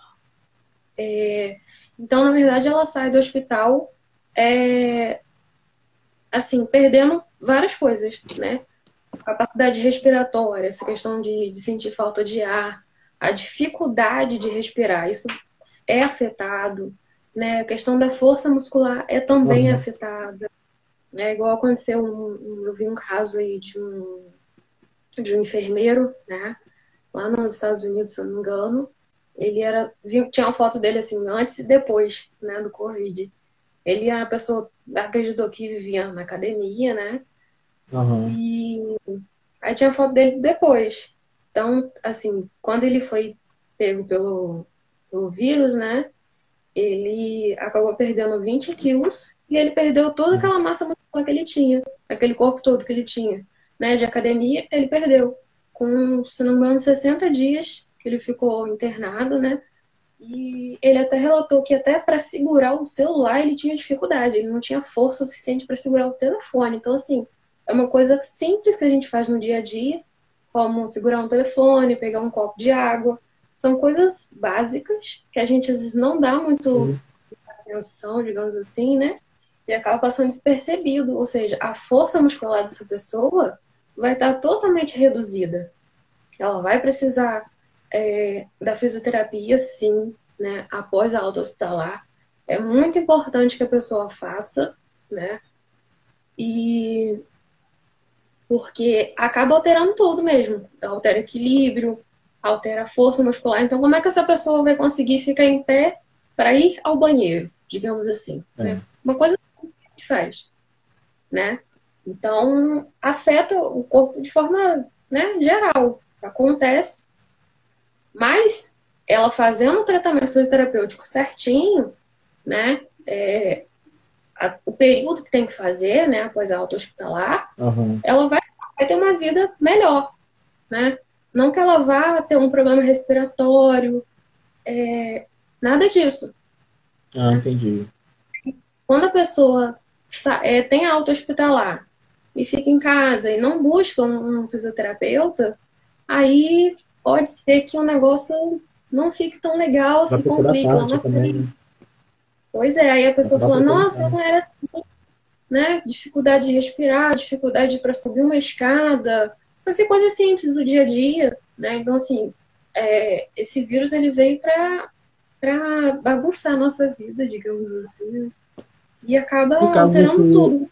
É... Então, na verdade, ela sai do hospital, é... assim, perdendo várias coisas, né? Capacidade respiratória, essa questão de, de sentir falta de ar, a dificuldade de respirar, isso é afetado, né? A questão da força muscular é também uhum. afetada. É igual aconteceu, um, eu vi um caso aí de um, de um enfermeiro, né? Lá nos Estados Unidos, se eu não me engano. Ele era. Tinha uma foto dele assim, antes e depois, né, do Covid. Ele era uma pessoa, acreditou que vivia na academia, né? Uhum. E aí tinha a foto dele depois. Então, assim, quando ele foi pego pelo, pelo vírus, né? ele acabou perdendo 20 quilos e ele perdeu toda aquela massa muscular que ele tinha, aquele corpo todo que ele tinha, né, de academia, ele perdeu. Com, se não me engano, 60 dias que ele ficou internado, né, e ele até relatou que até para segurar o celular ele tinha dificuldade, ele não tinha força suficiente para segurar o telefone. Então, assim, é uma coisa simples que a gente faz no dia a dia, como segurar um telefone, pegar um copo de água, são coisas básicas que a gente às vezes não dá muito Sim. atenção, digamos assim, né? E acaba passando despercebido. Ou seja, a força muscular dessa pessoa vai estar totalmente reduzida. Ela vai precisar é, da fisioterapia, sim, né? Após a alta hospitalar. É muito importante que a pessoa faça, né? E porque acaba alterando tudo mesmo. Altera equilíbrio, altera a força muscular. Então, como é que essa pessoa vai conseguir ficar em pé para ir ao banheiro, digamos assim? É. Né? Uma coisa que a gente faz, né? Então, afeta o corpo de forma né, geral. Acontece. Mas, ela fazendo o tratamento fisioterapêutico certinho, né? É, a, o período que tem que fazer, né, após a alta hospitalar, uhum. ela vai, vai ter uma vida melhor, né? Não que ela vá ter um problema respiratório, é, nada disso. Ah, entendi. Quando a pessoa é, tem alta hospitalar e fica em casa e não busca um, um fisioterapeuta, aí pode ser que o negócio não fique tão legal, Vai se complique lá na frente. Né? Pois é, aí a pessoa fala, nossa, não era assim, né? Dificuldade de respirar, dificuldade para subir uma escada, fazer coisas simples do dia a dia, né? Então, assim, é, esse vírus ele veio para para bagunçar a nossa vida, digamos assim, e acaba alterando você, tudo.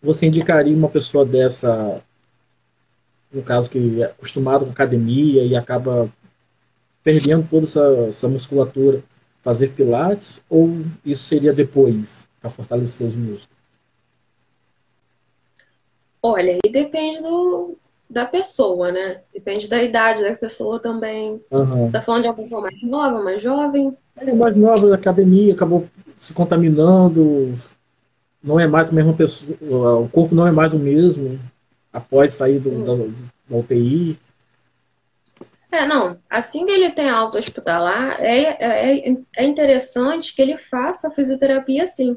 Você indicaria uma pessoa dessa, no caso que é acostumado com academia e acaba perdendo toda essa, essa musculatura, fazer pilates ou isso seria depois para fortalecer os músculos? Olha, aí depende do, da pessoa, né? Depende da idade da pessoa também. Uhum. Você tá falando de uma pessoa mais nova, mais jovem? É, mais nova da academia, acabou se contaminando, não é mais a mesma pessoa, o corpo não é mais o mesmo após sair do, da, da UTI. É, não. Assim que ele tem alta hospitalar, é, é, é interessante que ele faça fisioterapia sim.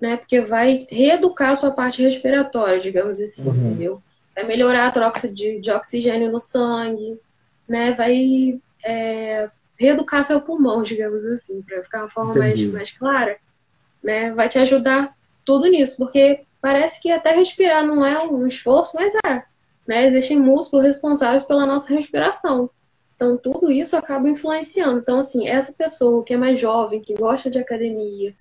Né? Porque vai reeducar a sua parte respiratória, digamos assim, uhum. entendeu? vai melhorar a troca de, de oxigênio no sangue, né? Vai é, reeducar seu pulmão, digamos assim, para ficar uma forma mais, mais clara, né? Vai te ajudar tudo nisso, porque parece que até respirar não é um esforço, mas é. Né? Existem músculos responsáveis pela nossa respiração. Então, tudo isso acaba influenciando. Então, assim, essa pessoa que é mais jovem, que gosta de academia,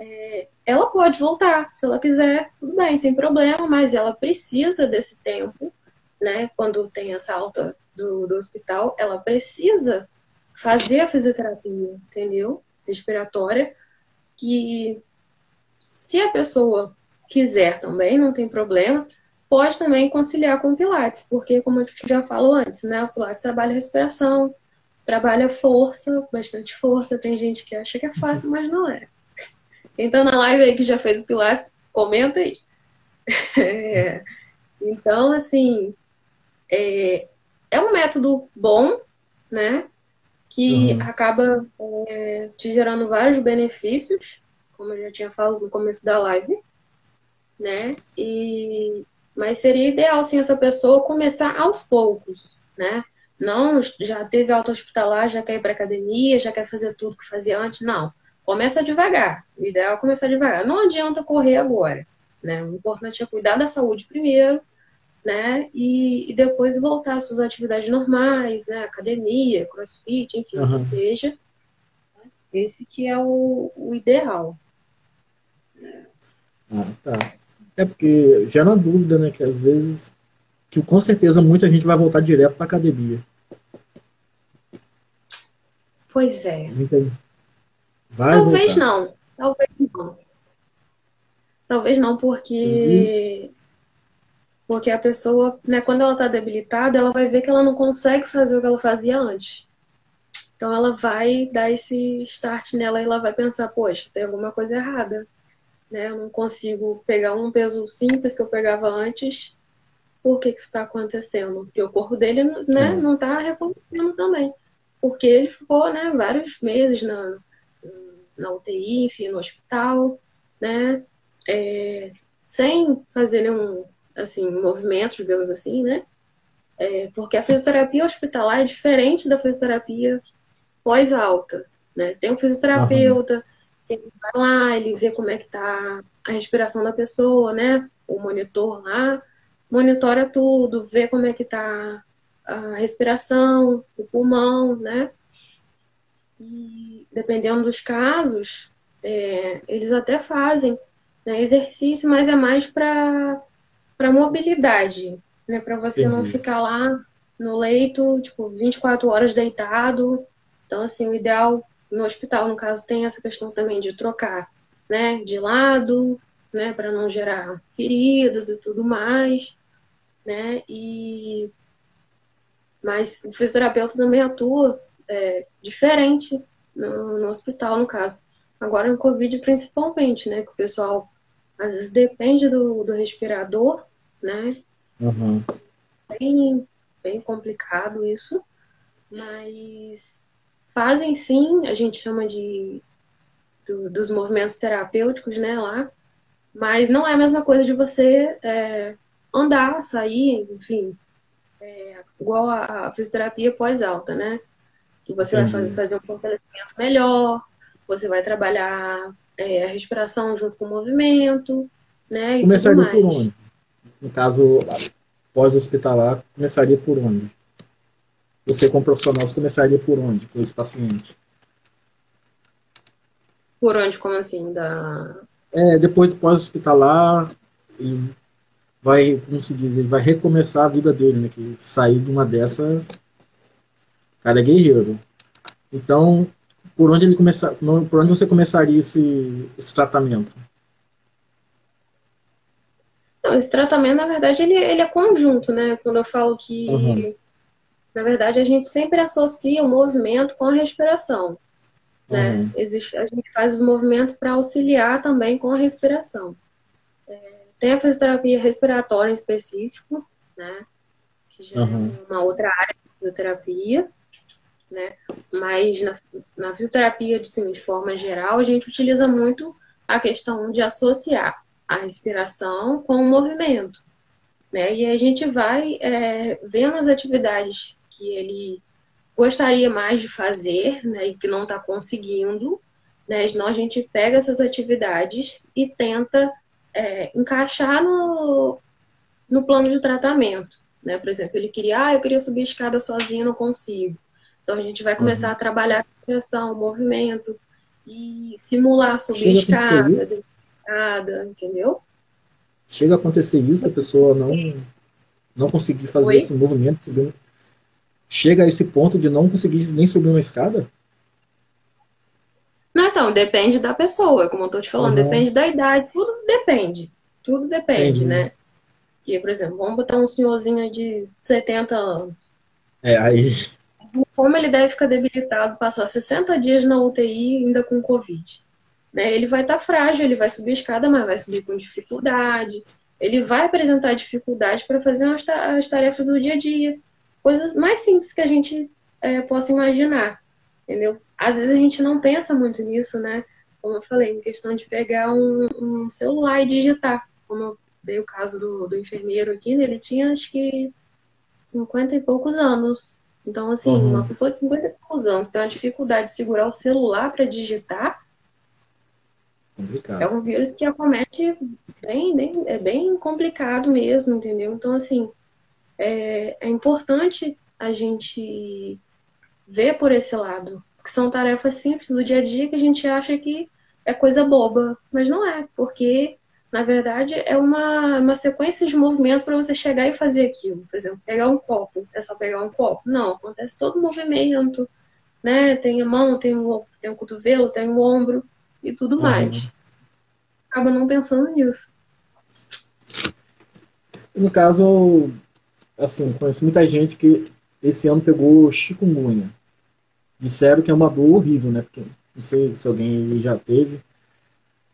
é, ela pode voltar, se ela quiser, tudo bem, sem problema, mas ela precisa desse tempo, né? Quando tem essa alta do, do hospital, ela precisa fazer a fisioterapia, entendeu? respiratória, que se a pessoa quiser também, não tem problema, pode também conciliar com o Pilates, porque, como eu já falo antes, né, o Pilates trabalha respiração, trabalha força, bastante força. Tem gente que acha que é fácil, mas não é. Então, na live aí que já fez o Pilates, comenta aí. É, *laughs* então, assim, é, é um método bom, né? Que uhum. acaba é, te gerando vários benefícios, como eu já tinha falado no começo da live, né? E, mas seria ideal, sim, essa pessoa começar aos poucos, né? Não, já teve alta hospitalar, já quer ir para academia, já quer fazer tudo que fazia antes. Não. Começa devagar. O ideal é começar devagar. Não adianta correr agora. Né? O importante é cuidar da saúde primeiro, né? E, e depois voltar às suas atividades normais, né? Academia, crossfit, enfim, uhum. o que seja. Esse que é o, o ideal. Ah, tá. É porque gera dúvida, né? Que às vezes que com certeza muita gente vai voltar direto para academia. Pois é. Talvez voltar. não. Talvez não. Talvez não, porque. Uhum. Porque a pessoa, né, quando ela está debilitada, ela vai ver que ela não consegue fazer o que ela fazia antes. Então ela vai dar esse start nela e ela vai pensar, poxa, tem alguma coisa errada. Né? Eu não consigo pegar um peso simples que eu pegava antes. Por que, que isso está acontecendo? Porque o corpo dele né, não está reconhecendo também porque ele ficou né, vários meses na, na UTI, enfim, no hospital, né, é, sem fazer nenhum assim, movimento, digamos assim, né, é, porque a fisioterapia hospitalar é diferente da fisioterapia pós-alta, né, tem um fisioterapeuta, uhum. Ele vai lá, ele vê como é que tá a respiração da pessoa, né, o monitor lá, monitora tudo, vê como é que tá a respiração, o pulmão, né? E dependendo dos casos, é, eles até fazem né, exercício, mas é mais para mobilidade, né? Para você Entendi. não ficar lá no leito, tipo, 24 horas deitado. Então, assim, o ideal no hospital, no caso, tem essa questão também de trocar, né? De lado, né? Para não gerar feridas e tudo mais, né? E mas o fisioterapeuta também atua é, diferente no, no, hospital, no caso. Agora no Covid principalmente, né? Que o pessoal às vezes depende do, do respirador, né? Uhum. Bem, bem complicado isso. Mas fazem sim, a gente chama de do, dos movimentos terapêuticos, né, lá. Mas não é a mesma coisa de você é, andar, sair, enfim, é, igual a, a fisioterapia pós-alta, né? Que você vai fazer, fazer um fortalecimento melhor, você vai trabalhar é, a respiração junto com o movimento, né? E Começaria por onde? No caso, pós-hospitalar, começaria por onde? Você, como profissional, você começaria por onde com esse paciente? Por onde, como assim? Da... É, depois pós-hospitalar, vai, como se diz, ele vai recomeçar a vida dele, né? Que sair de uma dessa, cara é guerreiro. Então, por onde ele começar, por onde você começaria esse, esse tratamento? Não, esse tratamento, na verdade, ele, ele é conjunto, né? Quando eu falo que, uhum. Na verdade, a gente sempre associa o movimento com a respiração. Né? Uhum. Existe, a gente faz os movimentos para auxiliar também com a respiração. Tem a fisioterapia respiratória em específico, né? Que já uhum. é uma outra área de fisioterapia, né? Mas na, na fisioterapia, de, assim, de forma geral, a gente utiliza muito a questão de associar a respiração com o movimento, né? E a gente vai é, vendo as atividades que ele gostaria mais de fazer, né? E que não está conseguindo, né? Senão a gente pega essas atividades e tenta é, encaixar no, no plano de tratamento. Né? Por exemplo, ele queria, ah, eu queria subir a escada sozinho, não consigo. Então a gente vai começar uhum. a trabalhar a pressão, movimento e simular subir a escada, escada, entendeu? Chega a acontecer isso, a pessoa não, não conseguir fazer Oi? esse movimento. Subindo. Chega a esse ponto de não conseguir nem subir uma escada? Não Não, depende da pessoa, como eu tô te falando, uhum. depende da idade, tudo depende. Tudo depende, Entendi. né? E, por exemplo, vamos botar um senhorzinho de 70 anos. É, aí. Como ele deve ficar debilitado, passar 60 dias na UTI ainda com Covid? Né? Ele vai estar tá frágil, ele vai subir a escada, mas vai subir com dificuldade. Ele vai apresentar dificuldade para fazer as tarefas do dia a dia. Coisas mais simples que a gente é, possa imaginar. Entendeu? Às vezes a gente não pensa muito nisso, né? Como eu falei, em questão de pegar um, um celular e digitar. Como eu dei o caso do, do enfermeiro aqui, ele tinha acho que 50 e poucos anos. Então, assim, uhum. uma pessoa de 50 e poucos anos tem uma dificuldade de segurar o celular para digitar. Complicado. É um vírus que acomete bem, bem, é bem complicado mesmo, entendeu? Então, assim, é, é importante a gente ver por esse lado. Porque são tarefas simples do dia a dia que a gente acha que é coisa boba, mas não é, porque na verdade, é uma, uma sequência de movimentos para você chegar e fazer aquilo. Por exemplo, pegar um copo, é só pegar um copo. Não, acontece todo o movimento, né? Tem a mão, tem o, tem o cotovelo, tem o ombro e tudo uhum. mais. Acaba não pensando nisso. No caso, assim, conheço muita gente que esse ano pegou chikungunya. Disseram que é uma dor horrível, né? Porque não sei se alguém já teve.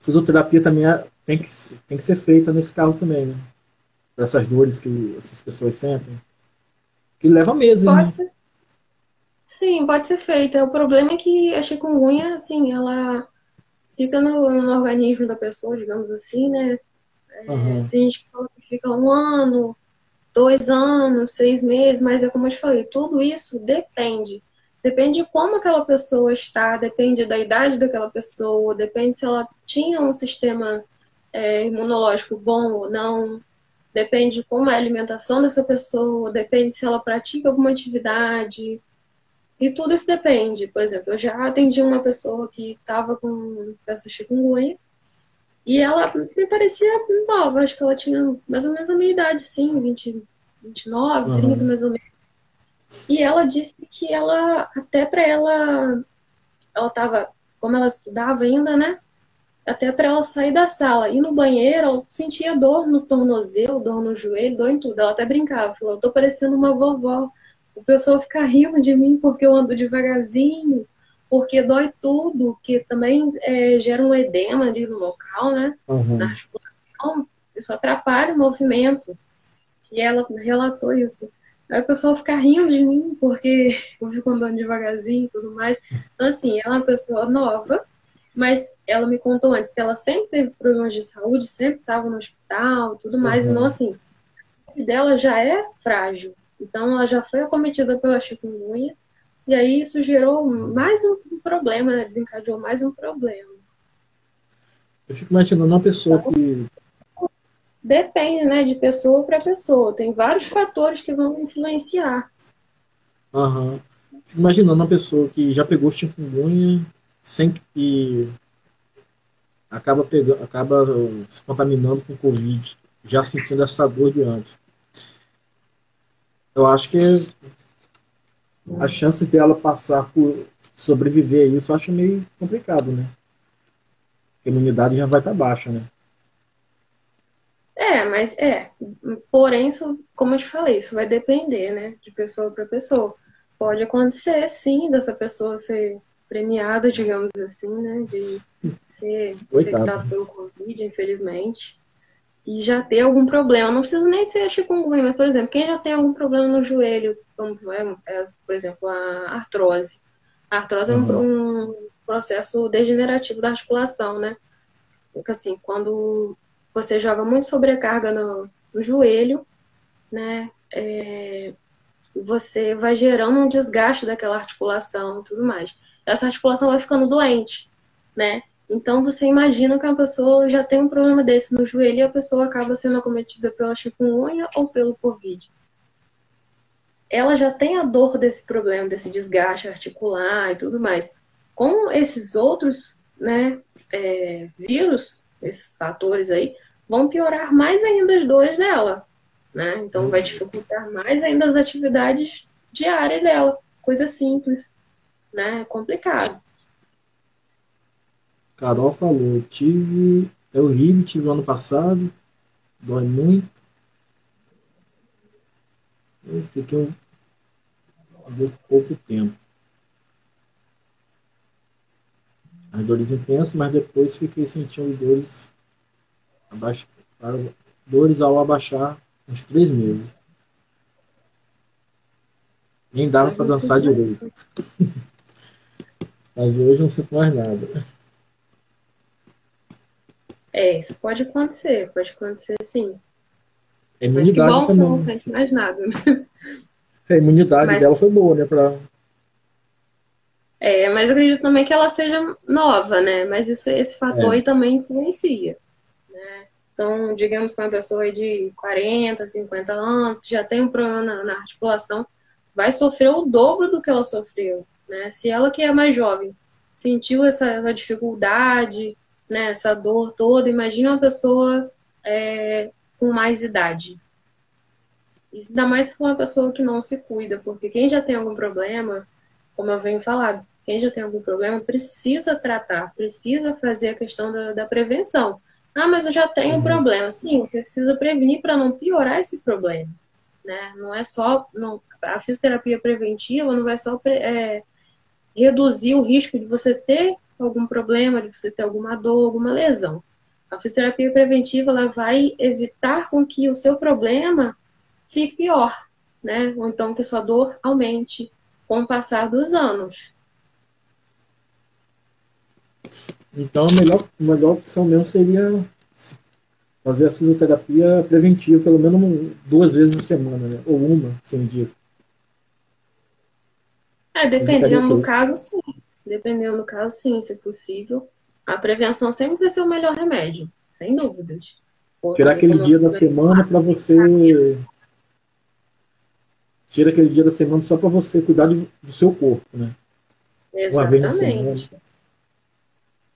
Fisioterapia também é tem que, tem que ser feita nesse caso também, né? Para essas dores que essas pessoas sentem. Que leva meses, pode né? Ser. Sim, pode ser feita. O problema é que a chikungunya, assim, ela fica no, no organismo da pessoa, digamos assim, né? Uhum. Tem gente que fala que fica um ano, dois anos, seis meses, mas é como eu te falei, tudo isso depende. Depende de como aquela pessoa está, depende da idade daquela pessoa, depende se ela tinha um sistema é, imunológico bom ou não, depende de como é a alimentação dessa pessoa, depende se ela pratica alguma atividade. E tudo isso depende. Por exemplo, eu já atendi uma pessoa que estava com essa chikungunya e ela me parecia nova, acho que ela tinha mais ou menos a minha idade, sim, 20, 29, uhum. 30 mais ou menos. E ela disse que ela, até para ela, ela estava, como ela estudava ainda, né? até para ela sair da sala. E no banheiro, ela sentia dor no tornozelo, dor no joelho, dor em tudo. Ela até brincava, falou, eu tô parecendo uma vovó. O pessoal fica rindo de mim porque eu ando devagarzinho, porque dói tudo, que também é, gera um edema ali no local, né? Uhum. Na articulação. Isso atrapalha o movimento. E ela relatou isso. Aí o pessoal fica rindo de mim porque *laughs* eu fico andando devagarzinho e tudo mais. Então, assim, ela é uma pessoa nova, mas ela me contou antes que ela sempre teve problemas de saúde, sempre estava no hospital, tudo mais. Uhum. Então, assim, a dela já é frágil. Então, ela já foi acometida pela chikungunya. E aí, isso gerou mais um problema, né? desencadeou mais um problema. Eu fico imaginando uma pessoa que. Depende, né, de pessoa para pessoa. Tem vários fatores que vão influenciar. Aham. Fico imaginando uma pessoa que já pegou chikungunya sem que acaba pegando, acaba se contaminando com Covid, já sentindo essa dor de antes. Eu acho que as chances dela passar por sobreviver a isso, eu acho meio complicado, né? A imunidade já vai estar baixa, né? É, mas é. Porém, isso, como eu te falei, isso vai depender, né? De pessoa para pessoa. Pode acontecer, sim, dessa pessoa ser premiada, digamos assim, né? De ser infectado pelo Covid, infelizmente. E já ter algum problema. Não precisa nem ser chikungunya, mas, por exemplo, quem já tem algum problema no joelho, como é, por exemplo, a artrose. A artrose uhum. é um, um, processo degenerativo da articulação, né? Assim, quando você joga muito sobrecarga no, no joelho, né? É, você vai gerando um desgaste daquela articulação e tudo mais essa articulação vai ficando doente, né? Então você imagina que a pessoa já tem um problema desse no joelho e a pessoa acaba sendo acometida pela chikungunya ou pelo covid. Ela já tem a dor desse problema, desse desgaste articular e tudo mais. Com esses outros, né, é, vírus, esses fatores aí, vão piorar mais ainda as dores dela, né? Então vai dificultar mais ainda as atividades diárias dela, coisa simples, né? É complicado. Carol falou, tive. É horrível, tive ano passado. Dói muito. Eu fiquei um, um pouco tempo. As dores intensas, mas depois fiquei sentindo dores abaixo, dores ao abaixar uns três meses. Nem dava para dançar direito. *laughs* Mas hoje não sinto mais nada. É, isso pode acontecer, pode acontecer sim. Imunidade Mas que bom também. você não sente mais nada, né? A imunidade Mas- dela foi boa, né? Pra... É, mas eu acredito também que ela seja nova, né? Mas isso, esse fator É. aí também influencia, né? Então, digamos que uma pessoa aí de 40, 50 anos, que já tem um problema na, na articulação, vai sofrer o dobro do que ela sofreu, né? Se ela que é mais jovem sentiu essa, essa dificuldade, né? Essa dor toda, imagina uma pessoa é, com mais idade. Ainda mais se for uma pessoa que não se cuida, porque quem já tem algum problema, como eu venho falar, quem já tem algum problema precisa tratar, precisa fazer a questão da, da prevenção. Ah, mas eu já tenho um Uhum. problema. Sim, você precisa prevenir para não piorar esse problema. Né? Não é só. Não, a fisioterapia preventiva não vai só é, reduzir o risco de você ter algum problema, de você ter alguma dor, alguma lesão. A fisioterapia preventiva ela vai evitar com que o seu problema fique pior, né? Ou então que a sua dor aumente com o passar dos anos. Então a melhor, a melhor opção mesmo seria fazer a fisioterapia preventiva, pelo menos duas vezes na semana, né? Ou uma, sem dia. É, dependendo do tudo. caso, sim. Dependendo do caso, sim, se possível. A prevenção sempre vai ser o melhor remédio, sem dúvidas. Porque, Tirar aquele dia da semana para você. Tira aquele dia da semana só para você cuidar de- do seu corpo, né? Exatamente.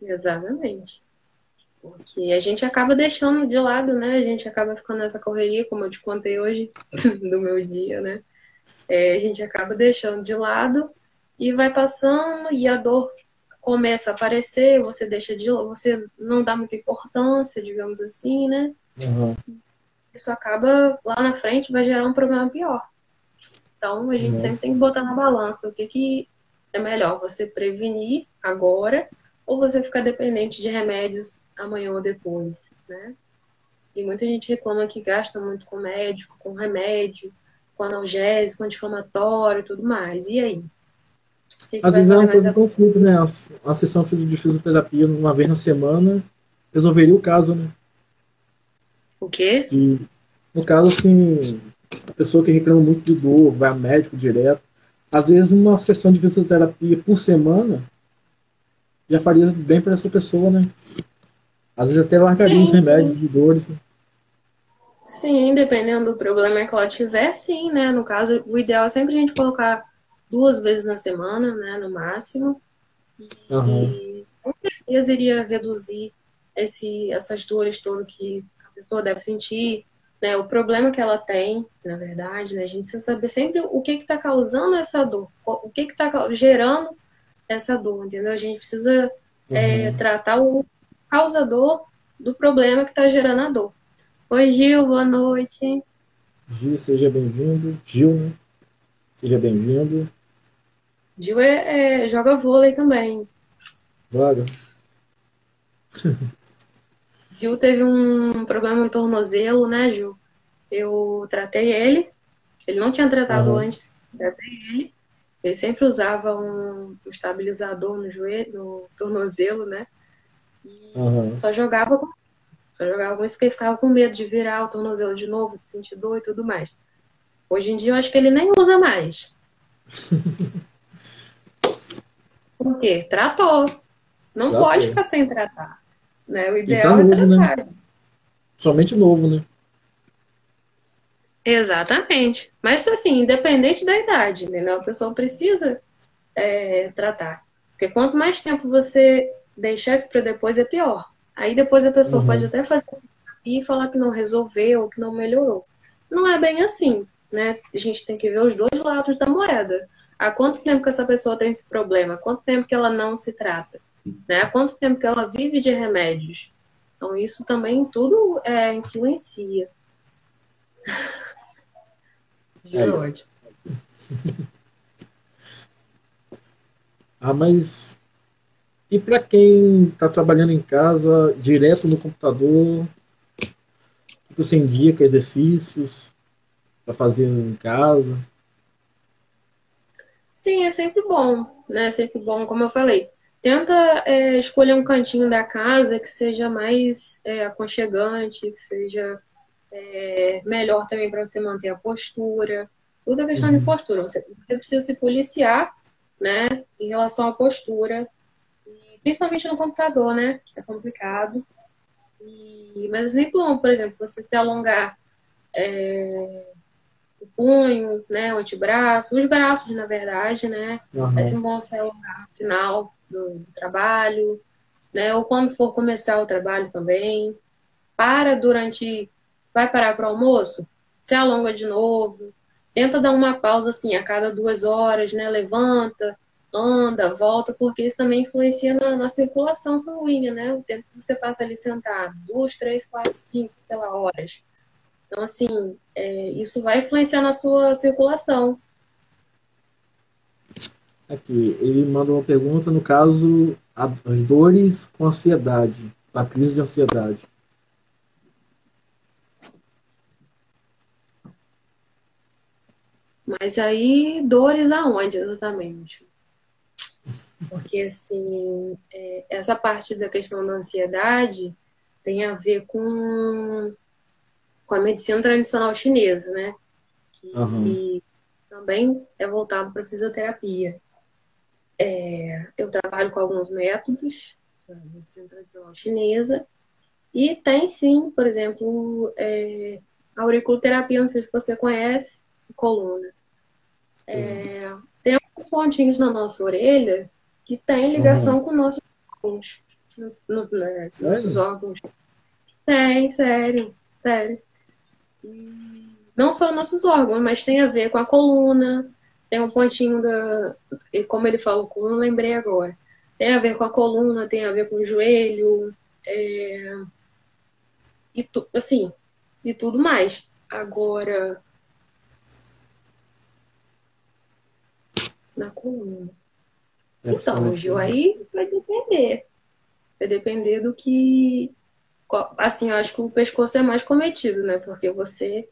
Exatamente. Porque a gente acaba deixando de lado, né? A gente acaba ficando nessa correria, como eu te contei hoje, *laughs* do meu dia, né? É, a gente acaba deixando de lado e vai passando e a dor começa a aparecer, você deixa de você não dá muita importância, digamos assim, né? Aham. Isso acaba lá na frente vai gerar um problema pior. Então a gente sempre tem que botar na balança o que, que é melhor, você prevenir agora ou você ficar dependente de remédios amanhã ou depois, né? E muita gente reclama que gasta muito com médico, com remédio, com analgésico, anti-inflamatório e tudo mais. E aí? Que que Às vezes é uma coisa a tão simples, né? A, a sessão de fisioterapia uma vez na semana resolveria o caso, né? O quê? E, no caso, assim, a pessoa que reclama muito de dor, vai ao médico direto, às vezes uma sessão de fisioterapia por semana já faria bem para essa pessoa, né? Às vezes até largaria Sim. os remédios de dores. né? Sim, dependendo do problema que ela tiver, sim, né? No caso, o ideal é sempre a gente colocar duas vezes na semana, né? No máximo. Aham. E com certeza iria reduzir esse, essas dores todas que a pessoa deve sentir, né? O problema que ela tem, na verdade, né? A gente precisa saber sempre o que está causando essa dor, o que está gerando essa dor, entendeu? A gente precisa é, Uhum. tratar o causador do problema que está gerando a dor. Oi, Gil, boa noite. Gil, seja bem-vindo. Gil, né? Seja bem-vindo. Gil é, é- joga vôlei também. Droga. *laughs* Gil teve um problema no tornozelo, né, Gil? Eu tratei ele. Ele não tinha tratado Uhum. antes, tratei ele. Ele sempre usava um estabilizador no joelho, no tornozelo, né? E Aham. só jogava com só jogava com isso que ele ficava com medo de virar o tornozelo de novo, de sentir dor e tudo mais. Hoje em dia eu acho que ele nem usa mais. *laughs* Por quê? Tratou. Não Tratou. pode ficar sem tratar. Né? O tá ideal é novo, né? tratar. Somente novo, né? Exatamente. Mas assim, independente da idade, entendeu? A pessoa precisa é, tratar. Porque quanto mais tempo você deixar isso para depois, é pior. Aí depois a pessoa Uhum. pode até fazer e falar que não resolveu, que não melhorou. Não é bem assim, né? A gente tem que ver os dois lados da moeda. Há quanto tempo que essa pessoa tem esse problema? Há quanto tempo que ela não se trata? né? Quanto tempo que ela vive de remédios? Então, isso também tudo é, influencia. *laughs* De é. *laughs* ah, mas e para quem está trabalhando em casa, direto no computador, o que você indica exercícios para fazer em casa? Sim, é sempre bom, né? É sempre bom, como eu falei. Tenta é, escolher um cantinho da casa que seja mais é, aconchegante, que seja é, melhor também para você manter a postura. Tudo é questão de uhum. postura. Você, você precisa se policiar, né, em relação à postura principalmente no computador, né? Que é complicado. E, mas é sempre bom, por exemplo, você se alongar é, o punho, né? O antebraço, os braços, na verdade, né? Uhum. É sempre bom se alongar no final do, do trabalho, né? Ou quando for começar o trabalho também. Para durante. Vai parar para o almoço? Se alonga de novo. Tenta dar uma pausa assim a cada duas horas, né? Levanta, anda, volta, porque isso também influencia na, na, circulação sanguínea, né? O tempo que você passa ali sentado, duas, três, quatro, cinco, sei lá, horas. Então, assim, é, isso vai influenciar na sua circulação. Aqui, ele manda uma pergunta, no caso, as dores com ansiedade, a crise de ansiedade. Mas aí, dores aonde exatamente? Porque, assim, é, essa parte da questão da ansiedade tem a ver com, com a medicina tradicional chinesa, né? Que uhum. também é voltado para fisioterapia. É, eu trabalho com alguns métodos da medicina tradicional chinesa e tem sim, por exemplo, é, auriculoterapia, não sei se você conhece, coluna. É, uhum. Tem alguns pontinhos na nossa orelha que tem ligação uhum. com nossos órgãos. No, no, né, nossos órgãos. Tem, sério, sério. Não só nossos órgãos, mas tem a ver com a coluna, tem um pontinho da. Como ele falou, coluna, lembrei agora. Tem a ver com a coluna, tem a ver com o joelho, é, e tu, assim, e tudo mais. Agora. Na coluna. Então, Gil, aí vai depender. Vai depender do que. Assim, eu acho que o pescoço é mais cometido, né? Porque você,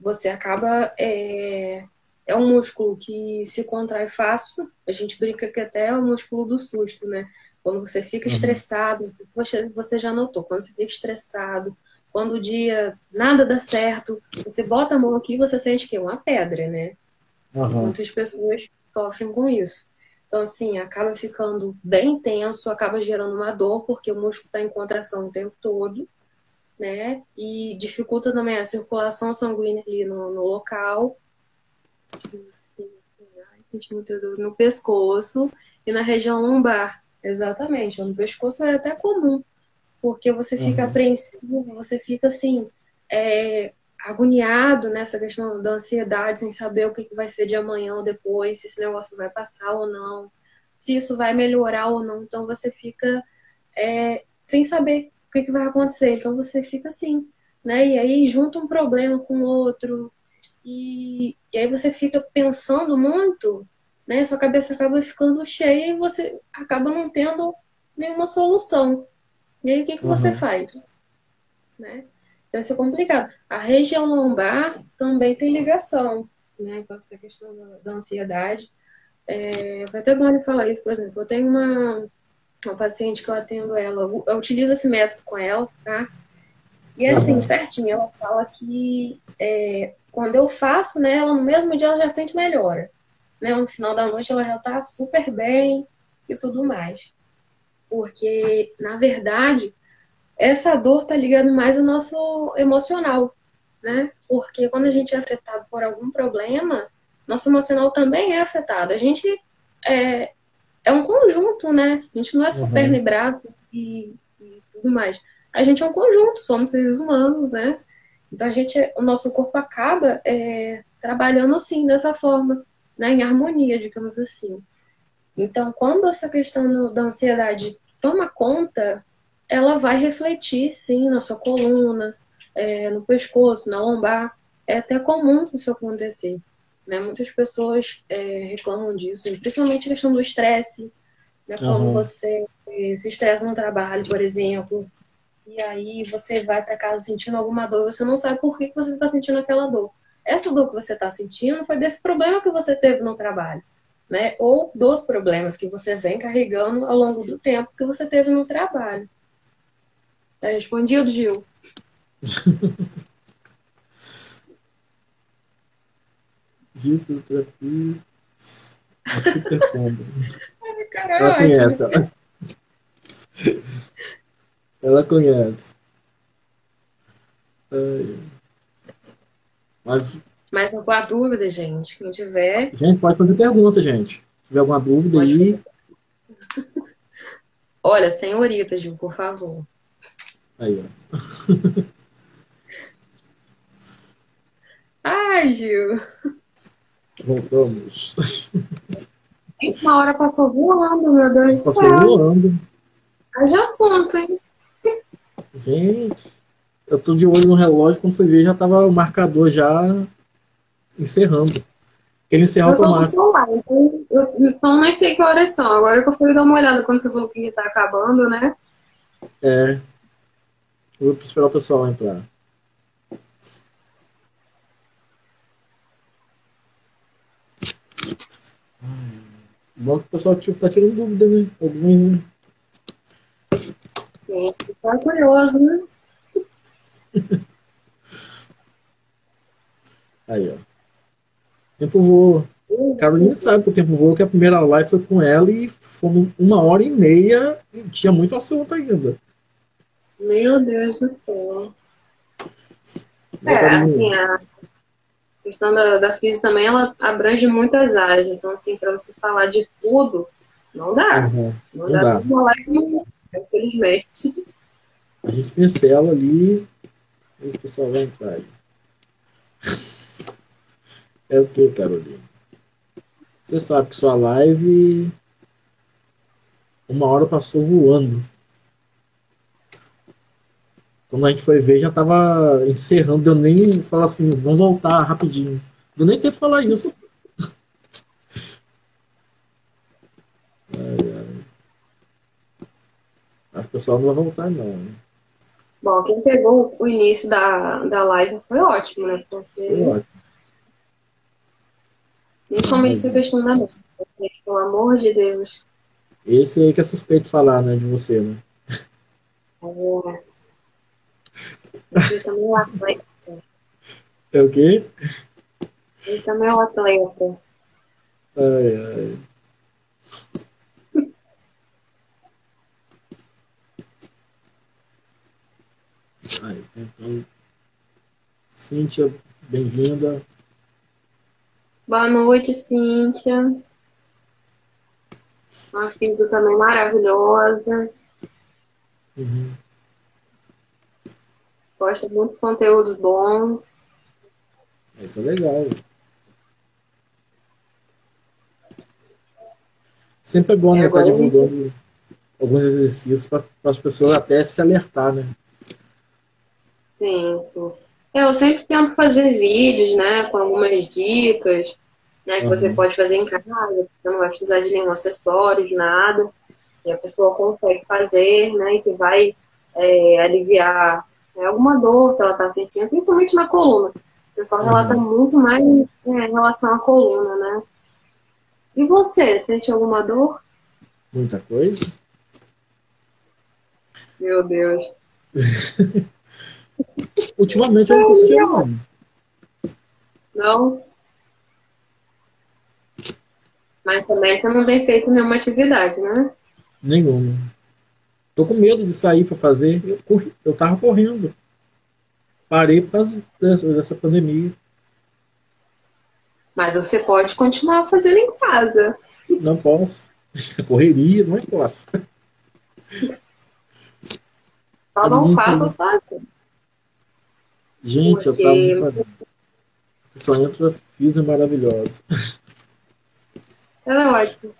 você acaba. É, é um músculo que se contrai fácil. A gente brinca que até é o músculo do susto, né? Quando você fica uhum. estressado, você, você já notou, quando você fica estressado, quando o dia nada dá certo, você bota a mão aqui e você sente que é uma pedra, né? Uhum. Muitas pessoas sofrem com isso. Então, assim, acaba ficando bem tenso, acaba gerando uma dor, porque o músculo está em contração o tempo todo, né? E dificulta também a circulação sanguínea ali no, no local. Senti muita dor no pescoço e na região lombar. Exatamente, no pescoço é até comum, porque você fica uhum. apreensivo, você fica assim, é, agoniado nessa questão da ansiedade, sem saber o que vai ser de amanhã ou depois, se esse negócio vai passar ou não, se isso vai melhorar ou não. Então você fica é, sem saber o que, vai acontecer. Então você fica assim, né? E aí junta um problema com o outro, e, e aí você fica pensando muito, né? Sua cabeça acaba ficando cheia e você acaba não tendo nenhuma solução. E aí o que, que uhum. você faz? Né? Então, isso é complicado. A região lombar também tem ligação né, com essa questão da, da ansiedade. É, foi até bom falar isso, por exemplo. Eu tenho uma, uma paciente que eu atendo ela, eu utilizo esse método com ela, tá? E assim, uhum. certinho, ela fala que é, quando eu faço nela, no mesmo dia ela já sente melhora. Né? No final da noite ela já tá super bem e tudo mais. Porque, na verdade, essa dor está ligada mais ao nosso emocional, né? Porque quando a gente é afetado por algum problema, nosso emocional também é afetado. A gente é, é um conjunto, né? A gente não é só uhum. perna e braço e, e, tudo mais. A gente é um conjunto, somos seres humanos, né? Então a gente, o nosso corpo acaba é, trabalhando assim, dessa forma, né? Em harmonia, digamos assim. Então, quando essa questão da ansiedade toma conta, ela vai refletir, sim, na sua coluna, é, no pescoço, na lombar. É até comum isso acontecer. Né? Muitas pessoas é, reclamam disso, principalmente a questão do estresse. Né? Quando uhum. você se estressa no trabalho, por exemplo, e aí você vai para casa sentindo alguma dor, você não sabe por que você está sentindo aquela dor. Essa dor que você está sentindo foi desse problema que você teve no trabalho, né? Ou dos problemas que você vem carregando ao longo do tempo que você teve no trabalho. Tá respondido, Gil? *laughs* Gil, fisioterapia. Super combo. Caralho. Ela conhece. Ela, ela conhece. Mas... Mais alguma dúvida, gente? Quem tiver. Gente, pode fazer pergunta, gente. Se tiver alguma dúvida pode aí. Olha, senhorita, Gil, por favor. Aí, ó. *laughs* Ai, Gil. Voltamos. Uma hora passou voando, meu Deus do céu. Passou voando. Haja assunto, hein? Gente, eu tô de olho no relógio, quando foi ver já tava o marcador já encerrando. Ele encerra eu automático. Celular, então, eu, então nem sei que horas são. Agora que eu fui dar uma olhada quando você falou que tá acabando, né? É. Vou esperar o pessoal entrar. Bom que o pessoal tipo, tá tirando dúvida, né? Alguns, né? Sim, tá curioso, né? *laughs* Aí, ó. Tempo voa. Carolina sabe que o tempo voa, que a primeira live foi com ela e foi uma hora e meia e tinha muito assunto ainda. Meu Deus do céu. É, assim, a questão da, da física também, ela abrange muitas áreas. Então, assim, para você falar de tudo, não dá. Uhum. Não, não, dá, dá. uma live, infelizmente. A gente pincela ali, e o pessoal vai entrar aí. É o que, Carolina? Você sabe que sua live uma hora passou voando. Quando a gente foi ver, já tava encerrando. Deu nem falar assim, vamos voltar rapidinho. Deu nem tempo de falar isso. *laughs* Acho que o pessoal não vai voltar, não. Né? Bom, quem pegou o início da, da live foi ótimo, né? Porque... Foi ótimo. Principalmente essa questão da mente. Pelo amor de Deus. Esse aí que é suspeito falar, né, de você, né? É. Ele também é um atleta. É o quê? Ele também é um atleta. Ai, ai. Ai, então, Cíntia, bem-vinda. Boa noite, Cíntia. Uma física também maravilhosa. Uhum posta muitos conteúdos bons. Isso é legal. Sempre é bom, né? Estar tá divulgando alguns exercícios para as pessoas até se alertar, né? Sim, sim. Eu sempre tento fazer vídeos, né? Com algumas dicas, né? Que uhum. você pode fazer em casa, você não vai precisar de nenhum acessório, de nada. E a pessoa consegue fazer, né? E que vai é, aliviar é alguma dor que ela está sentindo, principalmente na coluna. O pessoal uhum. relata muito mais é, em relação à coluna, né? E você, sente alguma dor? Muita coisa. Meu Deus. *laughs* Ultimamente eu não tô sentindo não. Não? Mas também você não tem feito nenhuma atividade, né? Nenhuma. Tô com medo de sair para fazer. Eu, corri, eu tava correndo. Parei por causa dessa, dessa pandemia. Mas você pode continuar fazendo em casa. Não posso. *laughs* Correria, não posso. Só não faça sozinho. Gente, Porque... eu tava fazendo. Só entra física maravilhosa. Ela é ótima.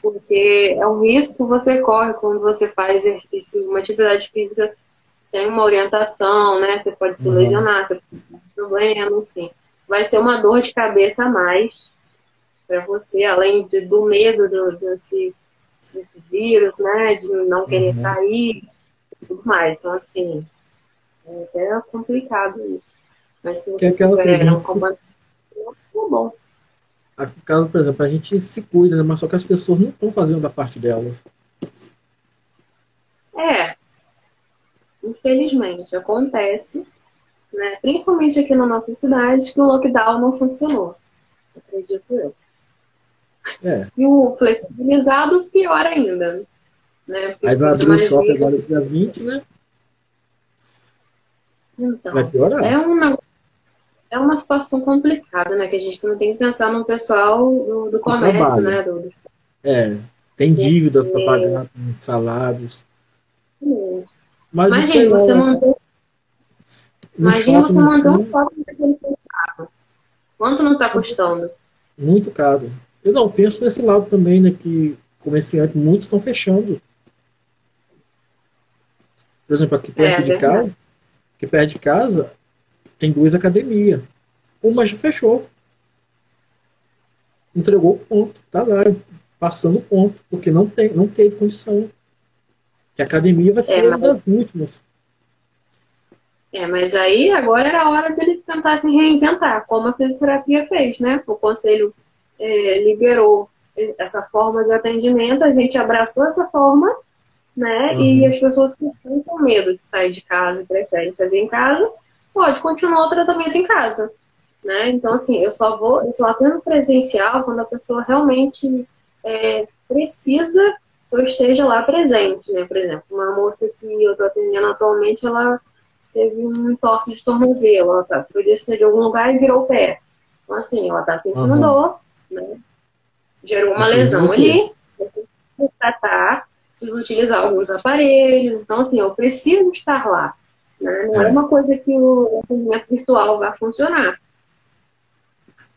Porque é um risco que você corre quando você faz exercício, uma atividade física sem uma orientação, né? Você pode se uhum. lesionar, você pode ter problema, enfim. Vai ser uma dor de cabeça a mais para você, além de, do medo do, desse, desse vírus, né? De não querer uhum. sair e tudo mais. Então, assim, é até complicado isso. Mas se você tiver um comando, é bom. Caso, por exemplo, a gente se cuida, né? mas só que as pessoas não estão fazendo a parte delas. É, infelizmente, acontece, né? principalmente aqui na nossa cidade, que o lockdown não funcionou. Acredito eu. É. E o flexibilizado, pior ainda. Né? Aí vai abrir o shopping agora dia 20, né? Então, vai piorar. É, um, é uma situação complicada, né? Que a gente também tem que pensar no pessoal do, do comércio, né? Do. É, tem dívidas para pagar, salários. Mas Imagina, você mandou. Imagina você mandou um shopping daquele Quanto não está custando? Muito caro. Eu não penso nesse lado também, né? Que comerciantes, muitos estão fechando. Por exemplo, aqui perto é, de verdade. casa, aqui perto de casa, tem duas academias. Uma já fechou. Entregou o ponto. Tá lá, passando o ponto, porque não, tem, não teve condição. Que a academia vai ser é, uma das últimas. É, mas aí agora era a hora dele tentar se reinventar, como a fisioterapia fez, né? O conselho é, liberou essa forma de atendimento, a gente abraçou essa forma, né? Uhum. E as pessoas que estão com medo de sair de casa e preferem fazer em casa, pode continuar o tratamento em casa, né? Então, assim, eu só vou, eu só atendo presencial quando a pessoa realmente é, precisa eu esteja lá presente, né? Por exemplo, uma moça que eu estou atendendo atualmente, ela teve um entorse de tornozelo, ela tá, foi descer de algum lugar e virou o pé. Então, assim, ela está sentindo uhum. dor, né? Gerou uma lesão ali, precisa tratar, precisa utilizar alguns aparelhos, então, assim, eu preciso estar lá. Né? Não é. é uma coisa que o atendimento virtual vai funcionar.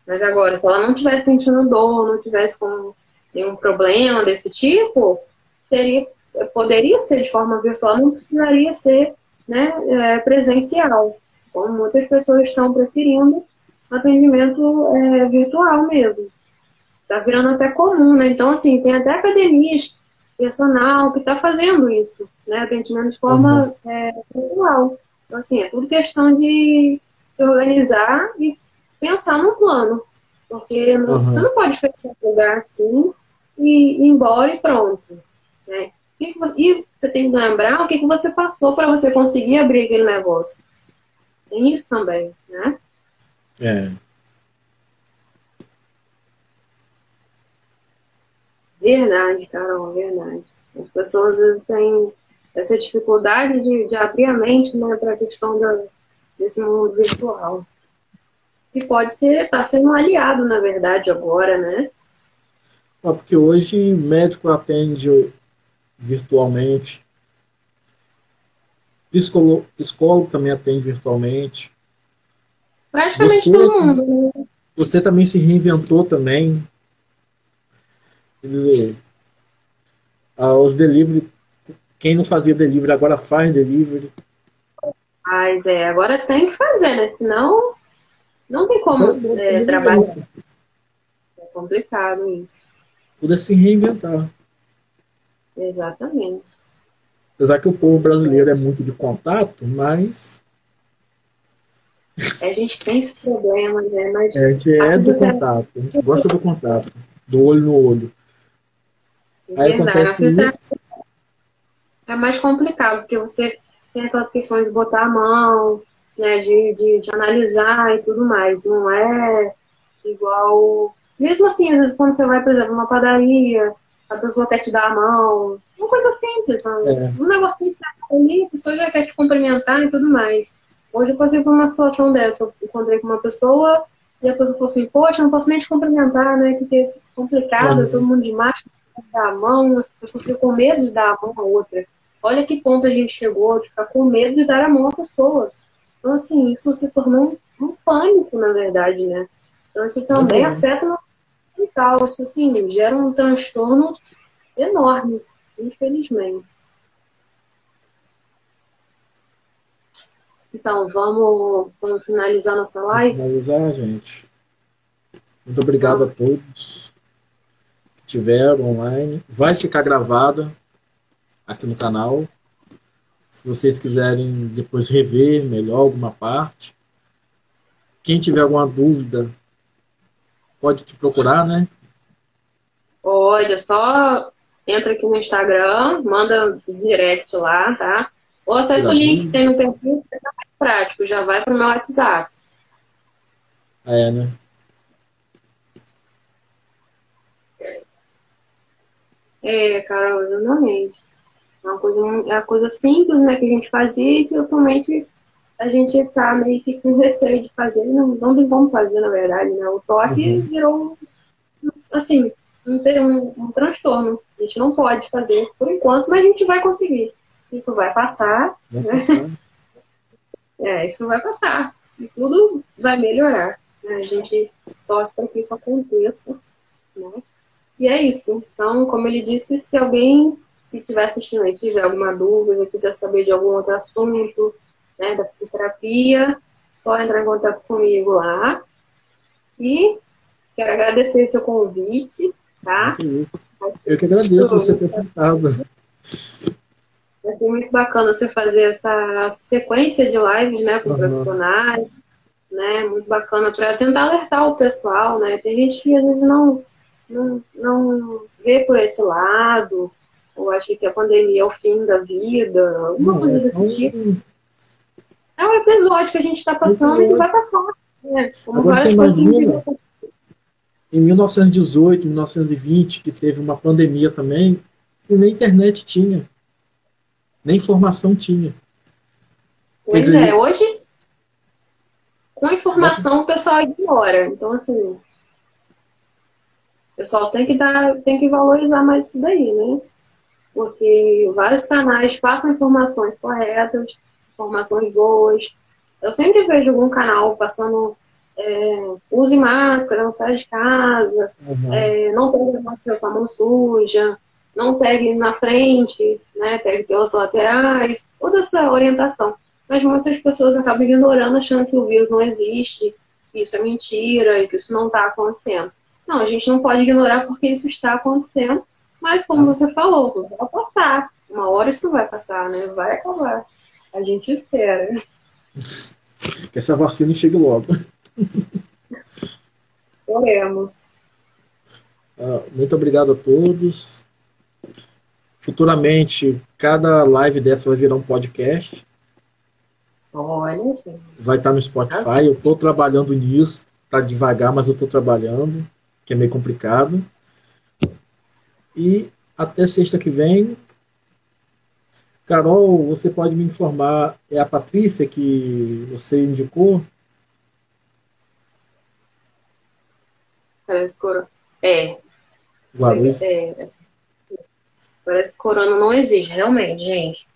Mas agora, se ela não estivesse sentindo dor, não tivesse com nenhum problema desse tipo, seria, poderia ser de forma virtual, não precisaria ser né, é, presencial. Como muitas pessoas estão preferindo atendimento é, virtual mesmo. Está virando até comum, né? Então, assim, tem até academias, personal que está fazendo isso, né? Atendimento de forma uhum. é, virtual. Então, assim, é tudo questão de se organizar e pensar no plano. Porque uhum. você não pode fechar um lugar assim e ir embora e pronto. Né? E você tem que lembrar o que, que você passou para você conseguir abrir aquele negócio. Tem isso também, né? É. Verdade, Carol, verdade. As pessoas às vezes têm essa dificuldade de, de abrir a mente né, para a questão da, desse mundo virtual. Que pode ser, está sendo um aliado, na verdade, agora, né? Ah, porque hoje médico atende virtualmente, psicólogo, psicólogo também atende virtualmente. Praticamente você, todo mundo. Né? Você também se reinventou também. Quer dizer, ah, os delivery, quem não fazia delivery agora faz delivery. Mas é, agora tem que fazer, né? Senão não tem como é, trabalhar. É complicado isso tudo é se reinventar. Exatamente. Apesar que o povo brasileiro é muito de contato, mas. A gente tem esse problema, né? Mas é, a gente é do contato, a gente gosta do contato, do olho no olho. Aí acontece isso. É mais complicado, porque você tem aquela questão de botar a mão, né, de, de, de analisar e tudo mais. Não é igual mesmo assim, às vezes, quando você vai, por exemplo, numa padaria, a pessoa quer te dar a mão. Uma coisa simples, sabe? É. Um negocinho que ali, a pessoa já quer te cumprimentar e tudo mais. Hoje eu passei por uma situação dessa. Eu encontrei com uma pessoa e a pessoa falou assim: Poxa, não posso nem te cumprimentar, né? Porque é complicado, uhum. todo mundo de máscara, dar a mão, as pessoas ficam com medo de dar a mão a outra. Olha que ponto a gente chegou de ficar com medo de dar a mão à pessoa. Então, assim, isso se tornou um, um pânico, na verdade, né? Então, isso também uhum. afeta e tal. Isso, assim, gera um transtorno enorme, infelizmente. Então, vamos, vamos finalizar nossa live? Vamos finalizar, gente. Muito obrigado a todos que tiveram online. Vai ficar gravada aqui no canal. Se vocês quiserem depois rever melhor alguma parte. Quem tiver alguma dúvida, pode te procurar, né? Pode, é só entra aqui no Instagram, manda direct lá, tá? Ou acessa o link que tem no perfil, que é prático, já vai pro meu WhatsApp. É, né? É, Carol, exatamente. É uma coisa, é uma coisa simples, né, que a gente fazia e que atualmente a gente tá meio que com receio de fazer, não, não tem como fazer, na verdade, né? O toque uhum. virou, assim, um, um, um transtorno. A gente não pode fazer por enquanto, mas a gente vai conseguir. Isso vai passar, vai né? Passar. *laughs* É, isso vai passar. E tudo vai melhorar. Né? A gente torce para que isso aconteça. Né? E é isso. Então, como ele disse, se alguém que estiver assistindo aí tiver alguma dúvida, quiser saber de algum outro assunto, né, da fisioterapia, só entrar em contato comigo lá. E quero agradecer seu convite, tá? Eu que agradeço você ter aceitado. Vai ser muito bacana você fazer essa sequência de lives, né, com uhum. profissionais, né, muito bacana para tentar alertar o pessoal, né, tem gente que às vezes não, não, não vê por esse lado, ou acha que a pandemia é o fim da vida, alguma coisa é desse tipo. É um episódio que a gente está passando e que vai passar, né, como Agora várias coisas imagina, em 1918, 1920, que teve uma pandemia também, e nem internet tinha nem informação tinha. Pois dizer, é, hoje, com informação, o pessoal ignora. Então, assim, o pessoal tem que dar, tem que valorizar mais isso daí, né? Porque vários canais passam informações corretas, informações boas. Eu sempre vejo algum canal passando é, use máscara, não sai de casa, uhum. é, não pegue a máscara com a mão suja, não pegue na frente, né, pegue pelas laterais, toda essa orientação. Mas muitas pessoas acabam ignorando, achando que o vírus não existe, que isso é mentira que isso não está acontecendo. Não, a gente não pode ignorar porque isso está acontecendo, mas como você falou, vai passar. Uma hora isso vai passar, né? Vai acabar. A gente espera. Que essa vacina chegue logo. Oremos. Ah, muito obrigado a todos. Futuramente, cada live dessa vai virar um podcast. Olha, gente. Vai estar no Spotify. Eu estou trabalhando nisso. Está devagar, mas eu estou trabalhando, que é meio complicado. E até sexta que vem. Carol, você pode me informar, é a Patrícia que você indicou? Parece coro. É. Guarulhos. É. Parece que corona não existe, realmente, gente.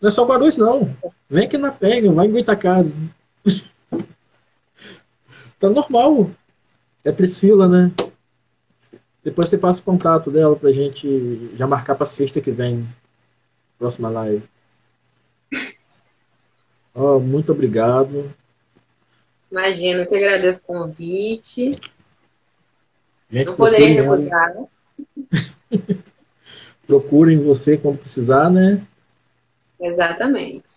Não é só Guarulhos, não. Vem aqui na Penha, vai em Goitacazes. *laughs* tá normal. É Priscila, né? Depois você passa o contato dela pra gente já marcar pra sexta que vem. Próxima live. *laughs* Oh, muito obrigado. Imagina, eu que agradeço o convite. Gente, não poderia recusar, né? *laughs* procurem você quando precisar, né? Exatamente.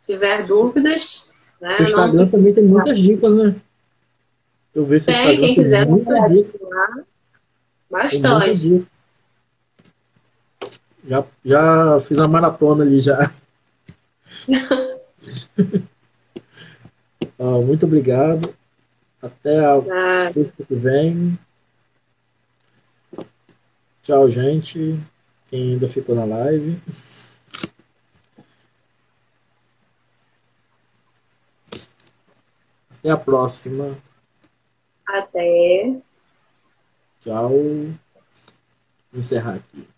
Se tiver dúvidas, né? Seu Instagram não também tem muitas dicas, né? Eu vejo seu tem, Instagram quem quiser muita dica. Lá, bastante. Já, já fiz a maratona ali já. *laughs* ah, muito obrigado. Até a sexta que vem. Tchau, gente quem ainda ficou na live. Até a próxima. Até. Tchau. Vou encerrar aqui.